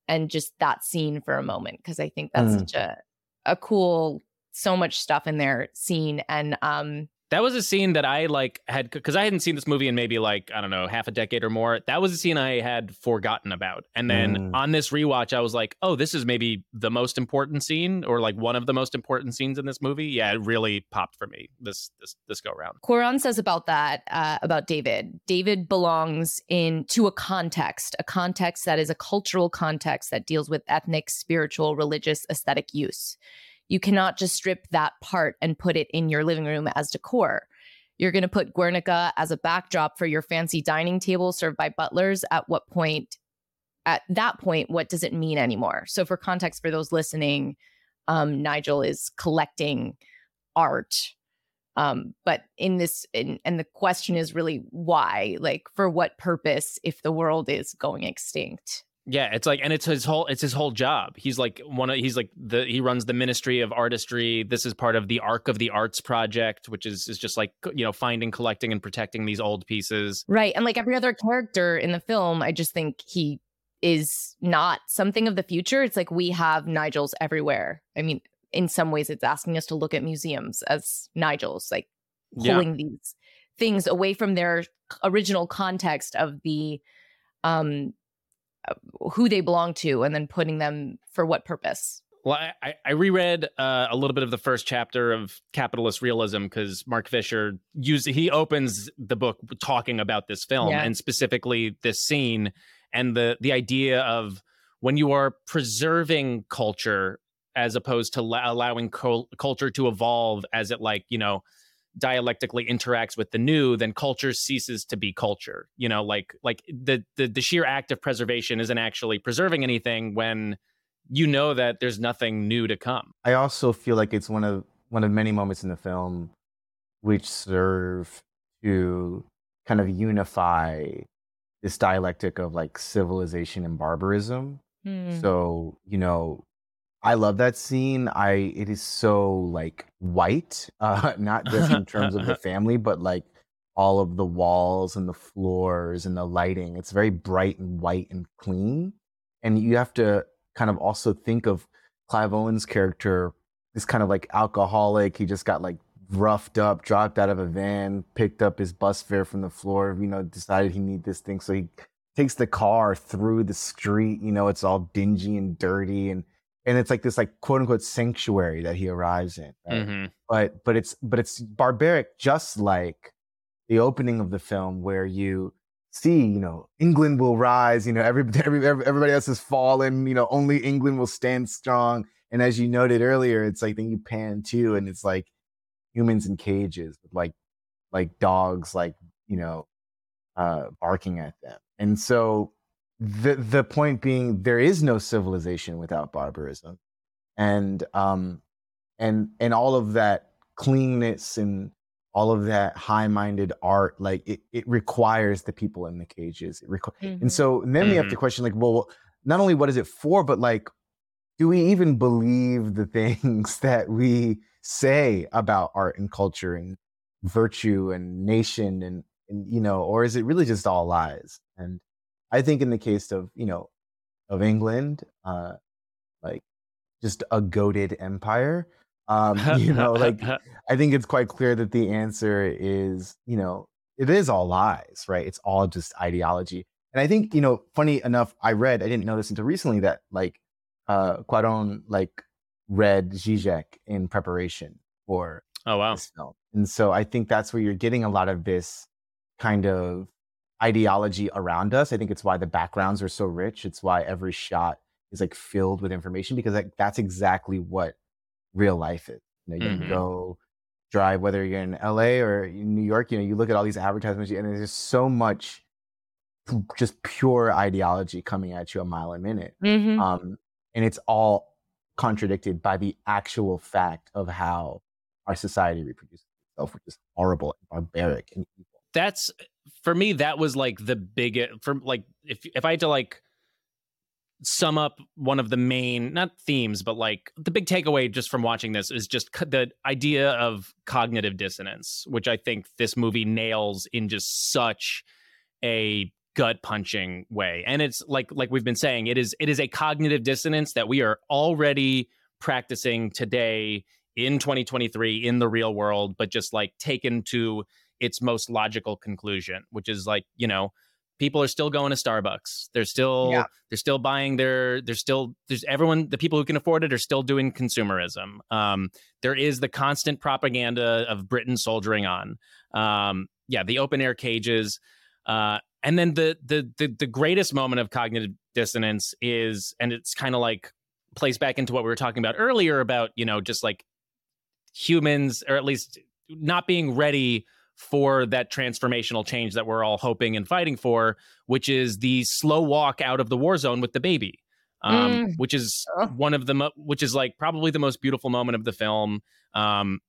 and just that scene for a moment because i think that's mm. such a a cool so much stuff in there scene. And um that was a scene that I like had because I hadn't seen this movie in maybe like I don't know half a decade or more. That was a scene I had forgotten about, and then mm. on this rewatch, I was like, "Oh, this is maybe the most important scene, or like one of the most important scenes in this movie." Yeah, it really popped for me this this this go around. Cuarón says about that uh, about David. David belongs in to a context, a context that is a cultural context that deals with ethnic, spiritual, religious, aesthetic use. You cannot just strip that part and put it in your living room as decor. You're going to put Guernica as a backdrop for your fancy dining table served by butlers. At what point, at that point, what does it mean anymore? So, for context for those listening, um, Nigel is collecting art. Um, but in this, in, and the question is really why? Like, for what purpose if the world is going extinct? Yeah, it's like, and it's his whole, it's his whole job. He's like one of, he's like the, he runs the Ministry of Artistry. This is part of the Ark of the Arts project, which is is just like you know finding, collecting, and protecting these old pieces. Right, and like every other character in the film, I just think he is not something of the future. It's like we have Nigels everywhere. I mean, in some ways, it's asking us to look at museums as Nigels, like pulling yeah. these things away from their original context of the um who they belong to and then putting them for what purpose. Well, I, I reread uh, a little bit of the first chapter of Capitalist Realism because Mark Fisher used he opens the book talking about this film yeah. and specifically this scene and the the idea of when you are preserving culture as opposed to la- allowing col- culture to evolve as it like you know dialectically interacts with the new, then culture ceases to be culture. You know, like like the the, the sheer act of preservation isn't actually preserving anything when you know that there's nothing new to come. I also feel like it's one of one of many moments in the film which serve to kind of unify this dialectic of like civilization and barbarism. Hmm. So, you know, I love that scene. I it is so like white, <laughs> uh, not just in terms of the <laughs> family, but like all of the walls and the floors and the lighting. It's very bright and white and clean. And you have to kind of also think of Clive Owen's character, this kind of like alcoholic. He just got like roughed up, dropped out of a van, picked up his bus fare from the floor, you know, decided he need this thing. So he takes the car through the street, you know, it's all dingy and dirty and and it's like this like quote unquote sanctuary that he arrives in. Right? Mhm. But but it's but it's barbaric just like the opening of the film where you see, you know, England will rise, you know, every <laughs> every- everybody else has fallen, you know, only England will stand strong. And as you noted earlier, it's like then you pan too, and it's like humans in cages with like like dogs like you know uh barking at them and so the the point being there is no civilization without barbarism. And um and and all of that cleanness and all of that high-minded art like it, it requires the people in the cages. It requ- Mhm. and so then we have to question like well not only what is it for but like do we even believe the <laughs> things that we say about art and culture and virtue and nation and, and you know or is it really just all lies? And i think in the case of you know of england uh like just a goaded empire um <laughs> you know like <laughs> I think it's quite clear that the answer is, you know, it is all lies, right? It's all just ideology. And I think, you know, funny enough, I read, I didn't know this until recently that like uh Cuarón like read Zizek in preparation for oh wow. this film. And so I think that's where you're getting a lot of this kind of ideology around us. I think it's why the backgrounds are so rich. It's why every shot is like filled with information because like that's exactly what real life is. You know, you Mhm. go drive whether you're in LA or in New York, you know, you look at all these advertisements and there's just so much just pure ideology coming at you a mile a minute. Mhm. Um, and it's all contradicted by the actual fact of how our society reproduces itself, which is horrible and barbaric and evil. that's for me that was like the biggest for like if if i had to like sum up one of the main not themes but like the big takeaway just from watching this is just co- the idea of cognitive dissonance which i think this movie nails in just such a gut punching way. And it's like like we've been saying it is it is a cognitive dissonance that we are already practicing today in 2023 in the real world but just like taken to its most logical conclusion which is like you know people are still going to starbucks. They're still Yeah. they're still buying their they're still there's everyone the people who can afford it are still doing consumerism. Um there is the constant propaganda of britain soldiering on. Um yeah the open air cages. Uh and then the the the, the greatest moment of cognitive dissonance is and it's kind of like plays back into what we were talking about earlier about you know just like humans or at least not being ready for that transformational change that we're all hoping and fighting for which is the slow walk out of the war zone with the baby um, Mm. which is one of the mo- which is like probably the most beautiful moment of the film. Um,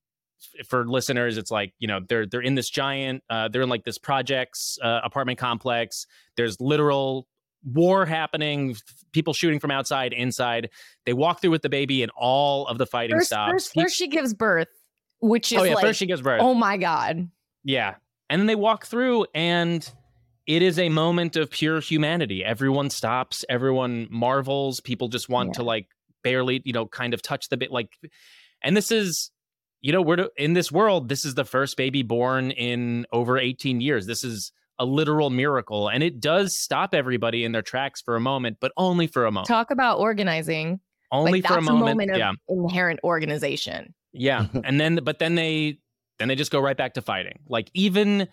for listeners it's like you know they're they're in this giant uh, they're in like this projects uh, apartment complex. There's literal war happening people shooting from outside inside. They walk through with the baby and all of the fighting First, stops. first, first she gives birth, which is oh yeah like, first she gives birth. oh my god. Yeah. And then they walk through and it is a moment of pure humanity. Everyone stops, everyone marvels, people just want to like barely, you know, kind of touch the bit like and this is you know, we're in this world, this is the first baby born in over 18 years. This is a literal miracle and it does stop everybody in their tracks for a moment, but only for a moment. Talk about organizing. only like for a that's moment. of yeah. inherent organization. Yeah. <laughs> and then but then they then they just go right back to fighting. Like even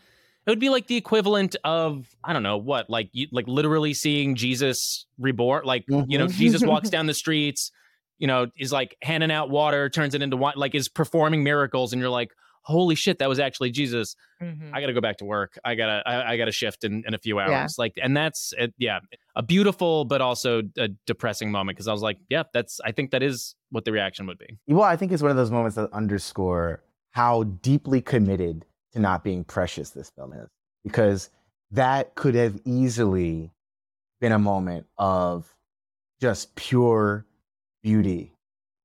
it would be like the equivalent of I don't know what, like you like literally seeing Jesus reborn. Like, you know. Jesus mm-hmm. walks down the streets, you know, is like handing out water, turns it into wine, like is performing miracles, and you're like, holy shit, that was actually Jesus. Mm-hmm. I gotta go back to work. I gotta I, I gotta shift in, in a few hours. Yeah. Like, and that's it, yeah, a beautiful but also a depressing moment because I was like, yeah, that's I think that is what the reaction would be. Well, I think it's one of those moments that underscore how deeply committed to not being precious this film is. Because that could have easily been a moment of just pure beauty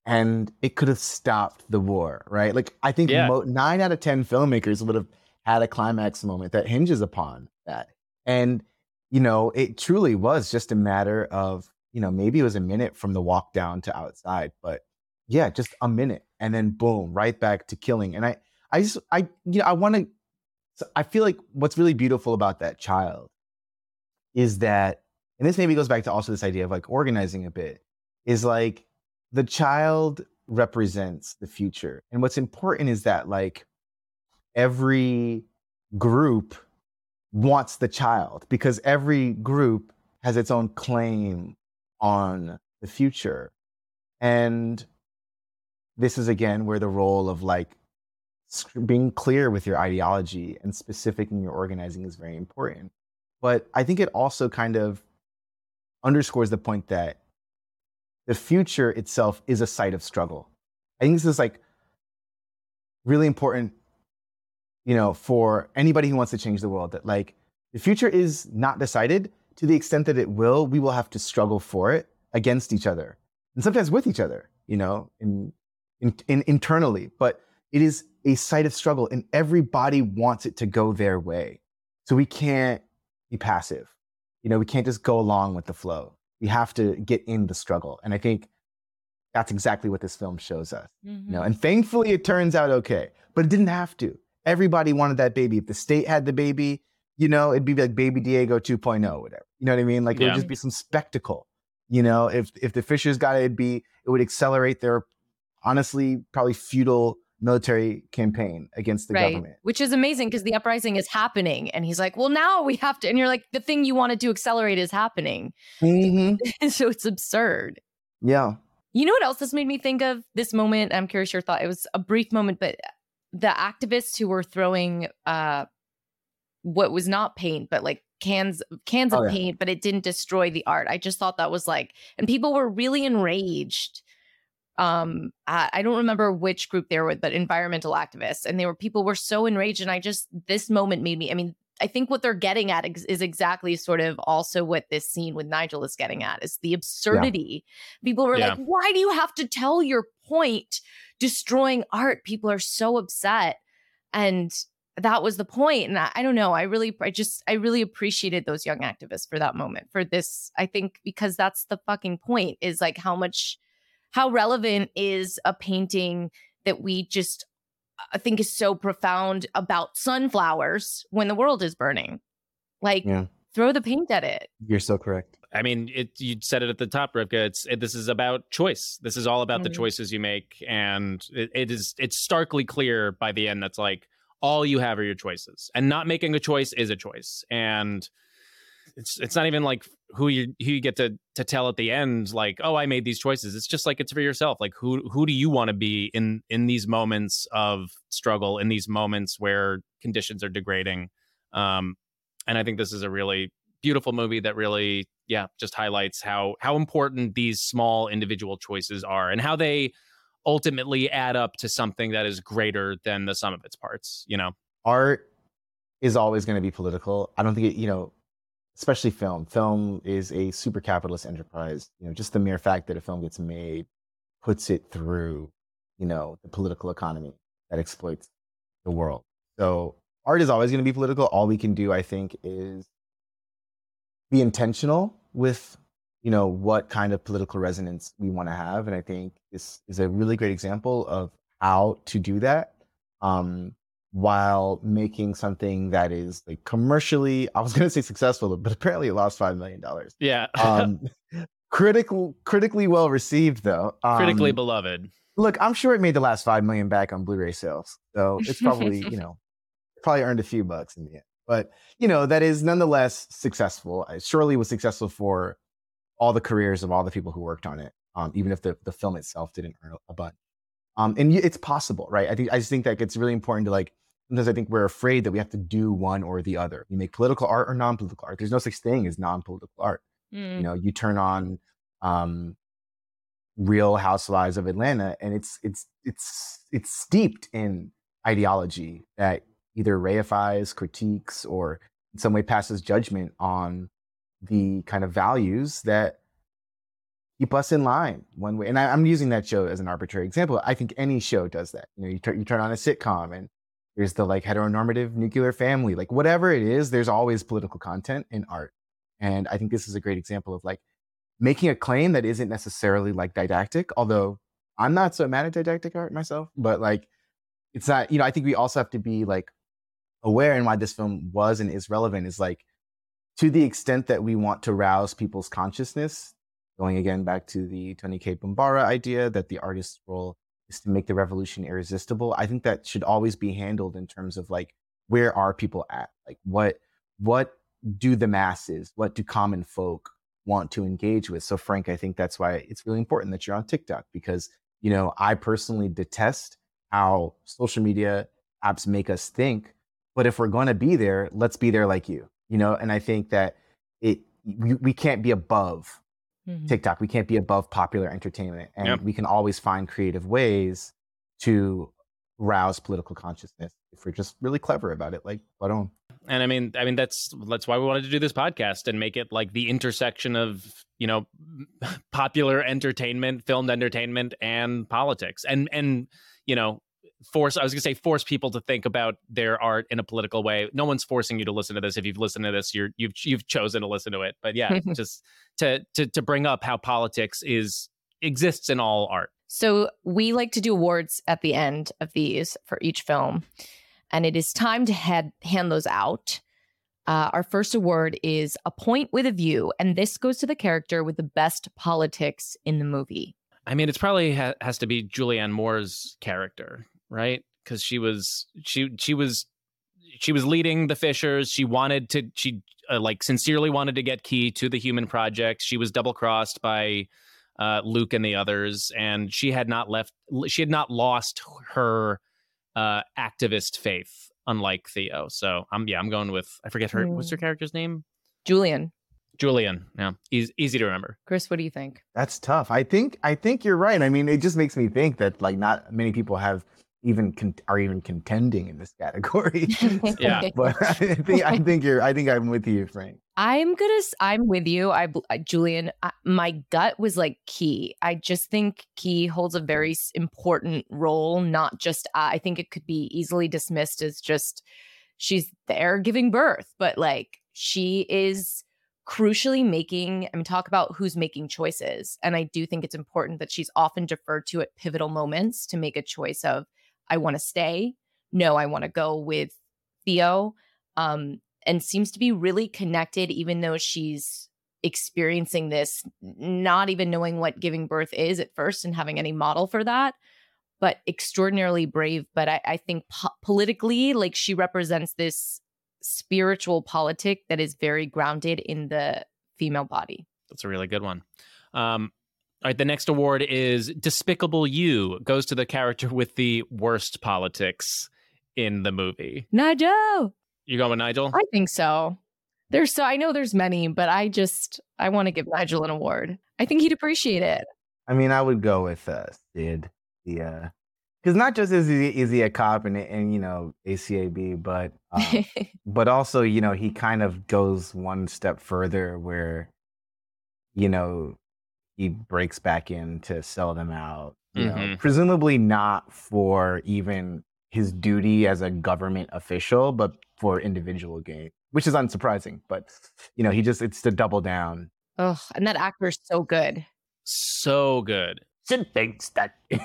and it could have stopped the war right like i think Yeah. mo- 9 out of 10 filmmakers would have had a climax moment that hinges upon that and you know it truly was just a matter of you know maybe it was a minute from the walk down to outside but yeah just a minute and then boom right back to killing and i i just i you know i want to i feel like what's really beautiful about that child is that and this maybe goes back to also this idea of like organizing a bit is like the child represents the future and what's important is that like every group wants the child because every group has its own claim on the future and this is again where the role of like being clear with your ideology and specific in your organizing is very important. But i think it also kind of underscores the point that the future itself is a site of struggle. I think this is like really important you know for anybody who wants to change the world that like the future is not decided. To the extent that it will we will have to struggle for it against each other and sometimes with each other you know in, in, in internally but it is a site of struggle and everybody wants it to go their way. So we can't be passive. You know we can't just go along with the flow. We have to get in the struggle. And i think that's exactly what this film shows us you mm-hmm. know? And thankfully it turns out okay but it didn't have to. Everybody wanted that baby. If the state had the baby you know it'd be like baby diego 2.0 whatever. You know what i mean? Like it would just be some spectacle you know? If if the fishers got it it'd be it would accelerate their honestly probably feudal military campaign against the right. government Which is amazing because the uprising is happening. And he's like, well, now we have to. And you're like, the thing you wanted to accelerate is happening. <laughs> Mhm. so it's absurd. yeah You know what else this made me think of? This moment, I'm curious your thought. It was a brief moment, but the activists who were throwing uh what was not paint, but like cans cans of Oh, yeah. paint, but it didn't destroy the art. I just thought that was like, and people were really enraged. Um, I, I don't remember which group they were with, but environmental activists, and they were people were so enraged, and I just this moment made me. I mean, I think what they're getting at is exactly sort of also what this scene with Nigel is getting at is the absurdity. People were Yeah. like, why do you have to tell your point destroying art? People are so upset. And that was the point. And I, I don't know. I really, I just, I really appreciated those young activists for that moment, for this. I think because that's the fucking point is like how much, how relevant is a painting that we just I think is so profound about sunflowers when the world is burning. Like, Yeah. throw the paint at it. you're so correct I mean, it. You said it at the top, Rivka. It's it, this is about choice. This is all about the Mhm. choices you make, and it, it is. It's starkly clear by the end. That's like all you have are your choices, and not making a choice is a choice. And it's it's not even like who you who you get to to tell at the end. Like, oh, I made these choices. It's just like it's for yourself. Like, who who do you want to be in in these moments of struggle, in these moments where conditions are degrading? Um, and I think this is a really beautiful movie that really yeah just highlights how how important these small individual choices are and how they ultimately add up to something that is greater than the sum of its parts you know art is always going to be political. I don't think it, you know, especially film. Film is a super capitalist enterprise. You know, just the mere fact that a film gets made puts it through, you know, the political economy that exploits the world. So art is always going to be political. All we can do, I think, is be intentional with, you know, what kind of political resonance we want to have. And I think this is a really great example of how to do that. Um, while making something that is like commercially, I was going to say successful, but apparently it lost five million dollars. yeah Um, <laughs> critical, critically well received though. critically Um, beloved look, I'm sure it made the last five million back on Blu-ray sales, so it's probably <laughs> you know probably earned a few bucks in the end. But you know that is nonetheless successful. It surely was successful for all the careers of all the people who worked on it, um, even if the the film itself didn't earn a bunch. Um, and it's possible, right? I think I just think that it's really important to like. Sometimes I think we're afraid that we have to do one or the other. You make political art or non-political art. There's no such thing as non-political art you know you turn on um real housewives of atlanta and it's it's it's it's steeped in ideology that either reifies critiques or in some way passes judgment on the kind of values that keep us in line one way. And I, am using that show as an arbitrary example. I think any show does that. You know, you, turn you turn on a sitcom and there's the like heteronormative nuclear family, like whatever it is, there's always political content in art. And I think this is a great example of like making a claim that isn't necessarily like didactic, although I'm not so mad at didactic art myself, but like it's not, you know, I think we also have to be like aware and why this film was and is relevant is like to the extent that we want to rouse people's consciousness, going again back to the Toni Cade Bambara idea that the artist's role is to make the revolution irresistible. I think that should always be handled in terms of like where are people at? Like what what do the masses, what do common folk want to engage with? So Frank, I think that's why it's really important that you're on TikTok because, you know, I personally detest how social media apps make us think, but if we're going to be there, let's be there like you you know and i think that it we, we can't be above mm-hmm. tiktok we can't be above popular entertainment and yep. we can always find creative ways to rouse political consciousness if we're just really clever about it like Cuarón. and i mean i mean that's that's why we wanted to do this podcast and make it like the intersection of you know <laughs> popular entertainment filmed entertainment and politics and and you know force i was going to say force people to think about their art in a political way. No one's forcing you to listen to this. If you've listened to this you're you've you've chosen to listen to it. But yeah <laughs> just to to to bring up how politics is exists in all art. So we like to do awards at the end of these for each film and it is time to head, hand those out. Uh, our first award is a point with a view and this goes to the character with the best politics in the movie. I mean, it's probably ha- has to be Julianne Moore's character right? Because she was she she was she was leading the Fishes. She wanted to she uh, like sincerely wanted to get Kee to the Human Project. She was double crossed by uh, Luke and the others, and she had not left. She had not lost her uh, activist faith, unlike Theo. So I'm yeah, I'm going with I forget her. Mm. What's her mm. character's name? Julian. Julian. Yeah, easy, easy to remember. Chris, what do you think? That's tough. I think I think you're right. I mean, it just makes me think that like not many people have even con- are even contending in this category. <laughs> yeah, <laughs> but I <laughs> think I think you're. I think I'm with you, Frank. I'm gonna. I'm with you. I, Julian. I, my gut was like Kee. I just think Kee holds a very important role. Not just. Uh, I think it could be easily dismissed as just she's there giving birth, but like she is crucially making I mean talk about who's making choices and I do think it's important that she's often deferred to at pivotal moments to make a choice of I want to stay. No, I want to go with Theo. Um, and seems to be really connected, even though she's experiencing this, not even knowing what giving birth is at first and having any model for that, but extraordinarily brave. But I, I think po- politically, like she represents this spiritual politic that is very grounded in the female body. That's a really good one. Um, all right, the next award is Despicable You. Goes to the character with the worst politics in the movie. Nigel. You going with Nigel? I think so. There's so I know there's many, but I just I want to give Nigel an award. I think he'd appreciate it. I mean, I would go with uh, Sid. The uh, because not just is he is he a cop and and you know ACAB, but uh, <laughs> but also you know he kind of goes one step further where you know he breaks back in to sell them out. You mm-hmm. know, presumably not for even his duty as a government official, but for individual gain, which is unsurprising. But you know, he just it's to double down. Oh, and that actor's so good. So good. Sid thinks that <laughs>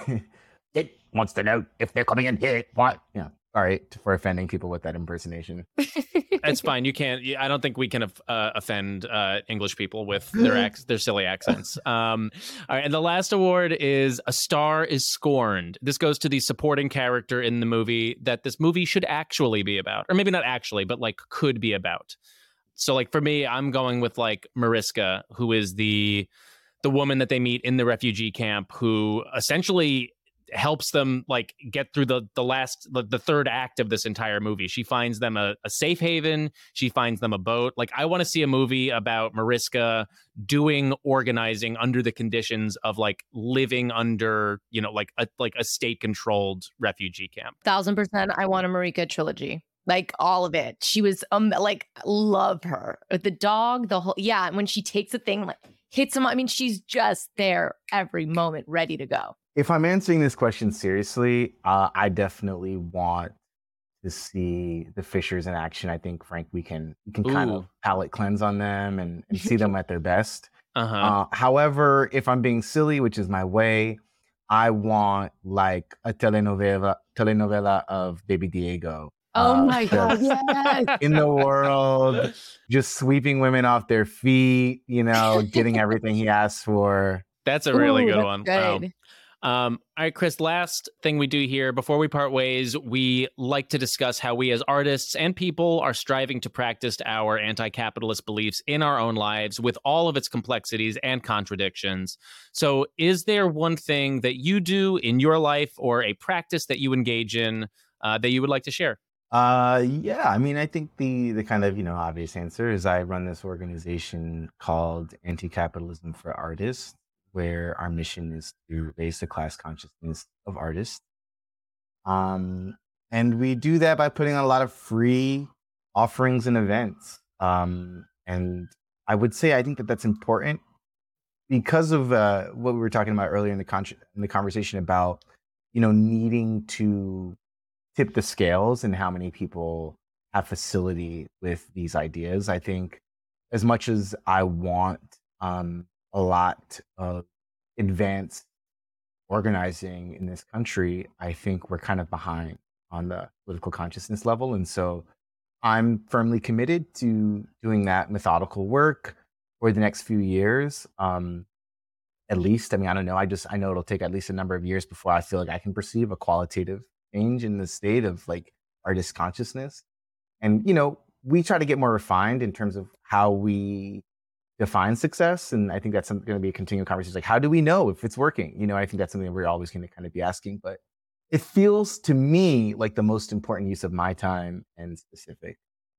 Sid wants to know if they're coming in here. What? Yeah. All right, for offending people with that impersonation. <laughs> it's <laughs> fine. You can't. I don't think we can uh, offend uh, English people with <laughs> their ac- their silly accents. Um, all right, and the last award is a star is scorned. This goes to the supporting character in the movie that this movie should actually be about, or maybe not actually, but like could be about. So, like for me, I'm going with like Marichka, who is the the woman that they meet in the refugee camp, who essentially helps them like get through the the last the, the third act of this entire movie. She finds them a, a safe haven. She finds them a boat. Like I want to see a movie about Marichka doing organizing under the conditions of like living under you know like a like a state controlled refugee camp. Thousand percent. I want a Marichka trilogy. like all of it. She was um like love her. The dog, the whole yeah. And when she takes a thing, like hits him. I mean, she's just there every moment, ready to go. If I'm answering this question seriously, uh, I definitely want to see the Fishes in action. I think, Frank, we can we can kind of palate cleanse on them and, and see them <laughs> at their best. Uh-huh. Uh, however, if I'm being silly, which is my way, I want like a telenovela telenovela of Baby Diego. Oh uh, my god, yes. In the world, just sweeping women off their feet, you know, getting everything he asks for. That's a really Ooh, good that's one. Wow. Um, all right, Chris, last thing we do here before we part ways, we like to discuss how we as artists and people are striving to practice our anti capitalist beliefs in our own lives with all of its complexities and contradictions. So, is there one thing that you do in your life or a practice that you engage in uh, that you would like to share? Uh, yeah. I mean, I think the the kind of you know obvious answer is I run this organization called Anti Capitalism for Artists, where our mission is to raise the class consciousness of artists. Um, and we do that by putting on a lot of free offerings and events. Um, and I would say I think that that's important because of uh, what we were talking about earlier in the con- in the conversation about you know needing to tip the scales and how many people have facility with these ideas. I think as much as I want um, a lot of advanced organizing in this country, I think we're kind of behind on the political consciousness level. And so I'm firmly committed to doing that methodical work for the next few years. Um, at least, I mean, I don't know. I just, I know it'll take at least a number of years before I feel like I can perceive a qualitative change in the state of like artist consciousness. And, you know, we try to get more refined in terms of how we define success. And I think that's going to be a continual conversation. Like, how do we know if it's working? You know, I think that's something that we're always going to kind of be asking. But it feels to me like the most important use of my time and specific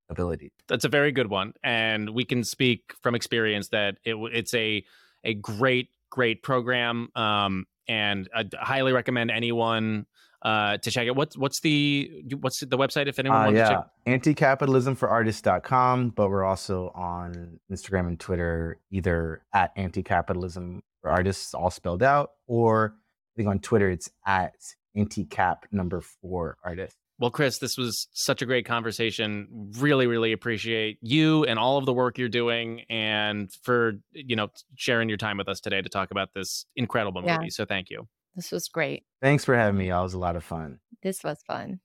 ability. That's a very good one, and we can speak from experience that it, it's a a great great program, um, and I highly recommend anyone uh, to check it. What's what's the what's the website if anyone Uh, wants to check? yeah, check? anticapitalismforartists.com, but we're also on Instagram and Twitter, either at anticapitalism for artists, all spelled out, or I think on Twitter it's at anticap number four artists. Well, Chris, this was such a great conversation. Really, really appreciate you and all of the work you're doing, and for you know sharing your time with us today to talk about this incredible Yeah. movie. So, thank you. This was great. Thanks for having me. y'all. It was a lot of fun. This was fun.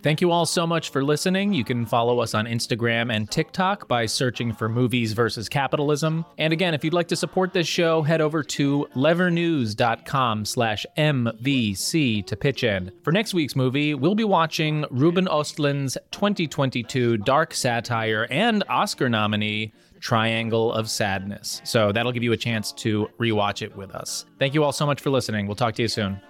Thank you all so much for listening. You can follow us on Instagram and TikTok by searching for Movies versus Capitalism. And again, if you'd like to support this show, head over to levernews.com slash MVC to pitch in. For next week's movie, we'll be watching Ruben Östlund's 2022 dark satire and Oscar nominee, Triangle of Sadness. So that'll give you a chance to rewatch it with us. Thank you all so much for listening. We'll talk to you soon.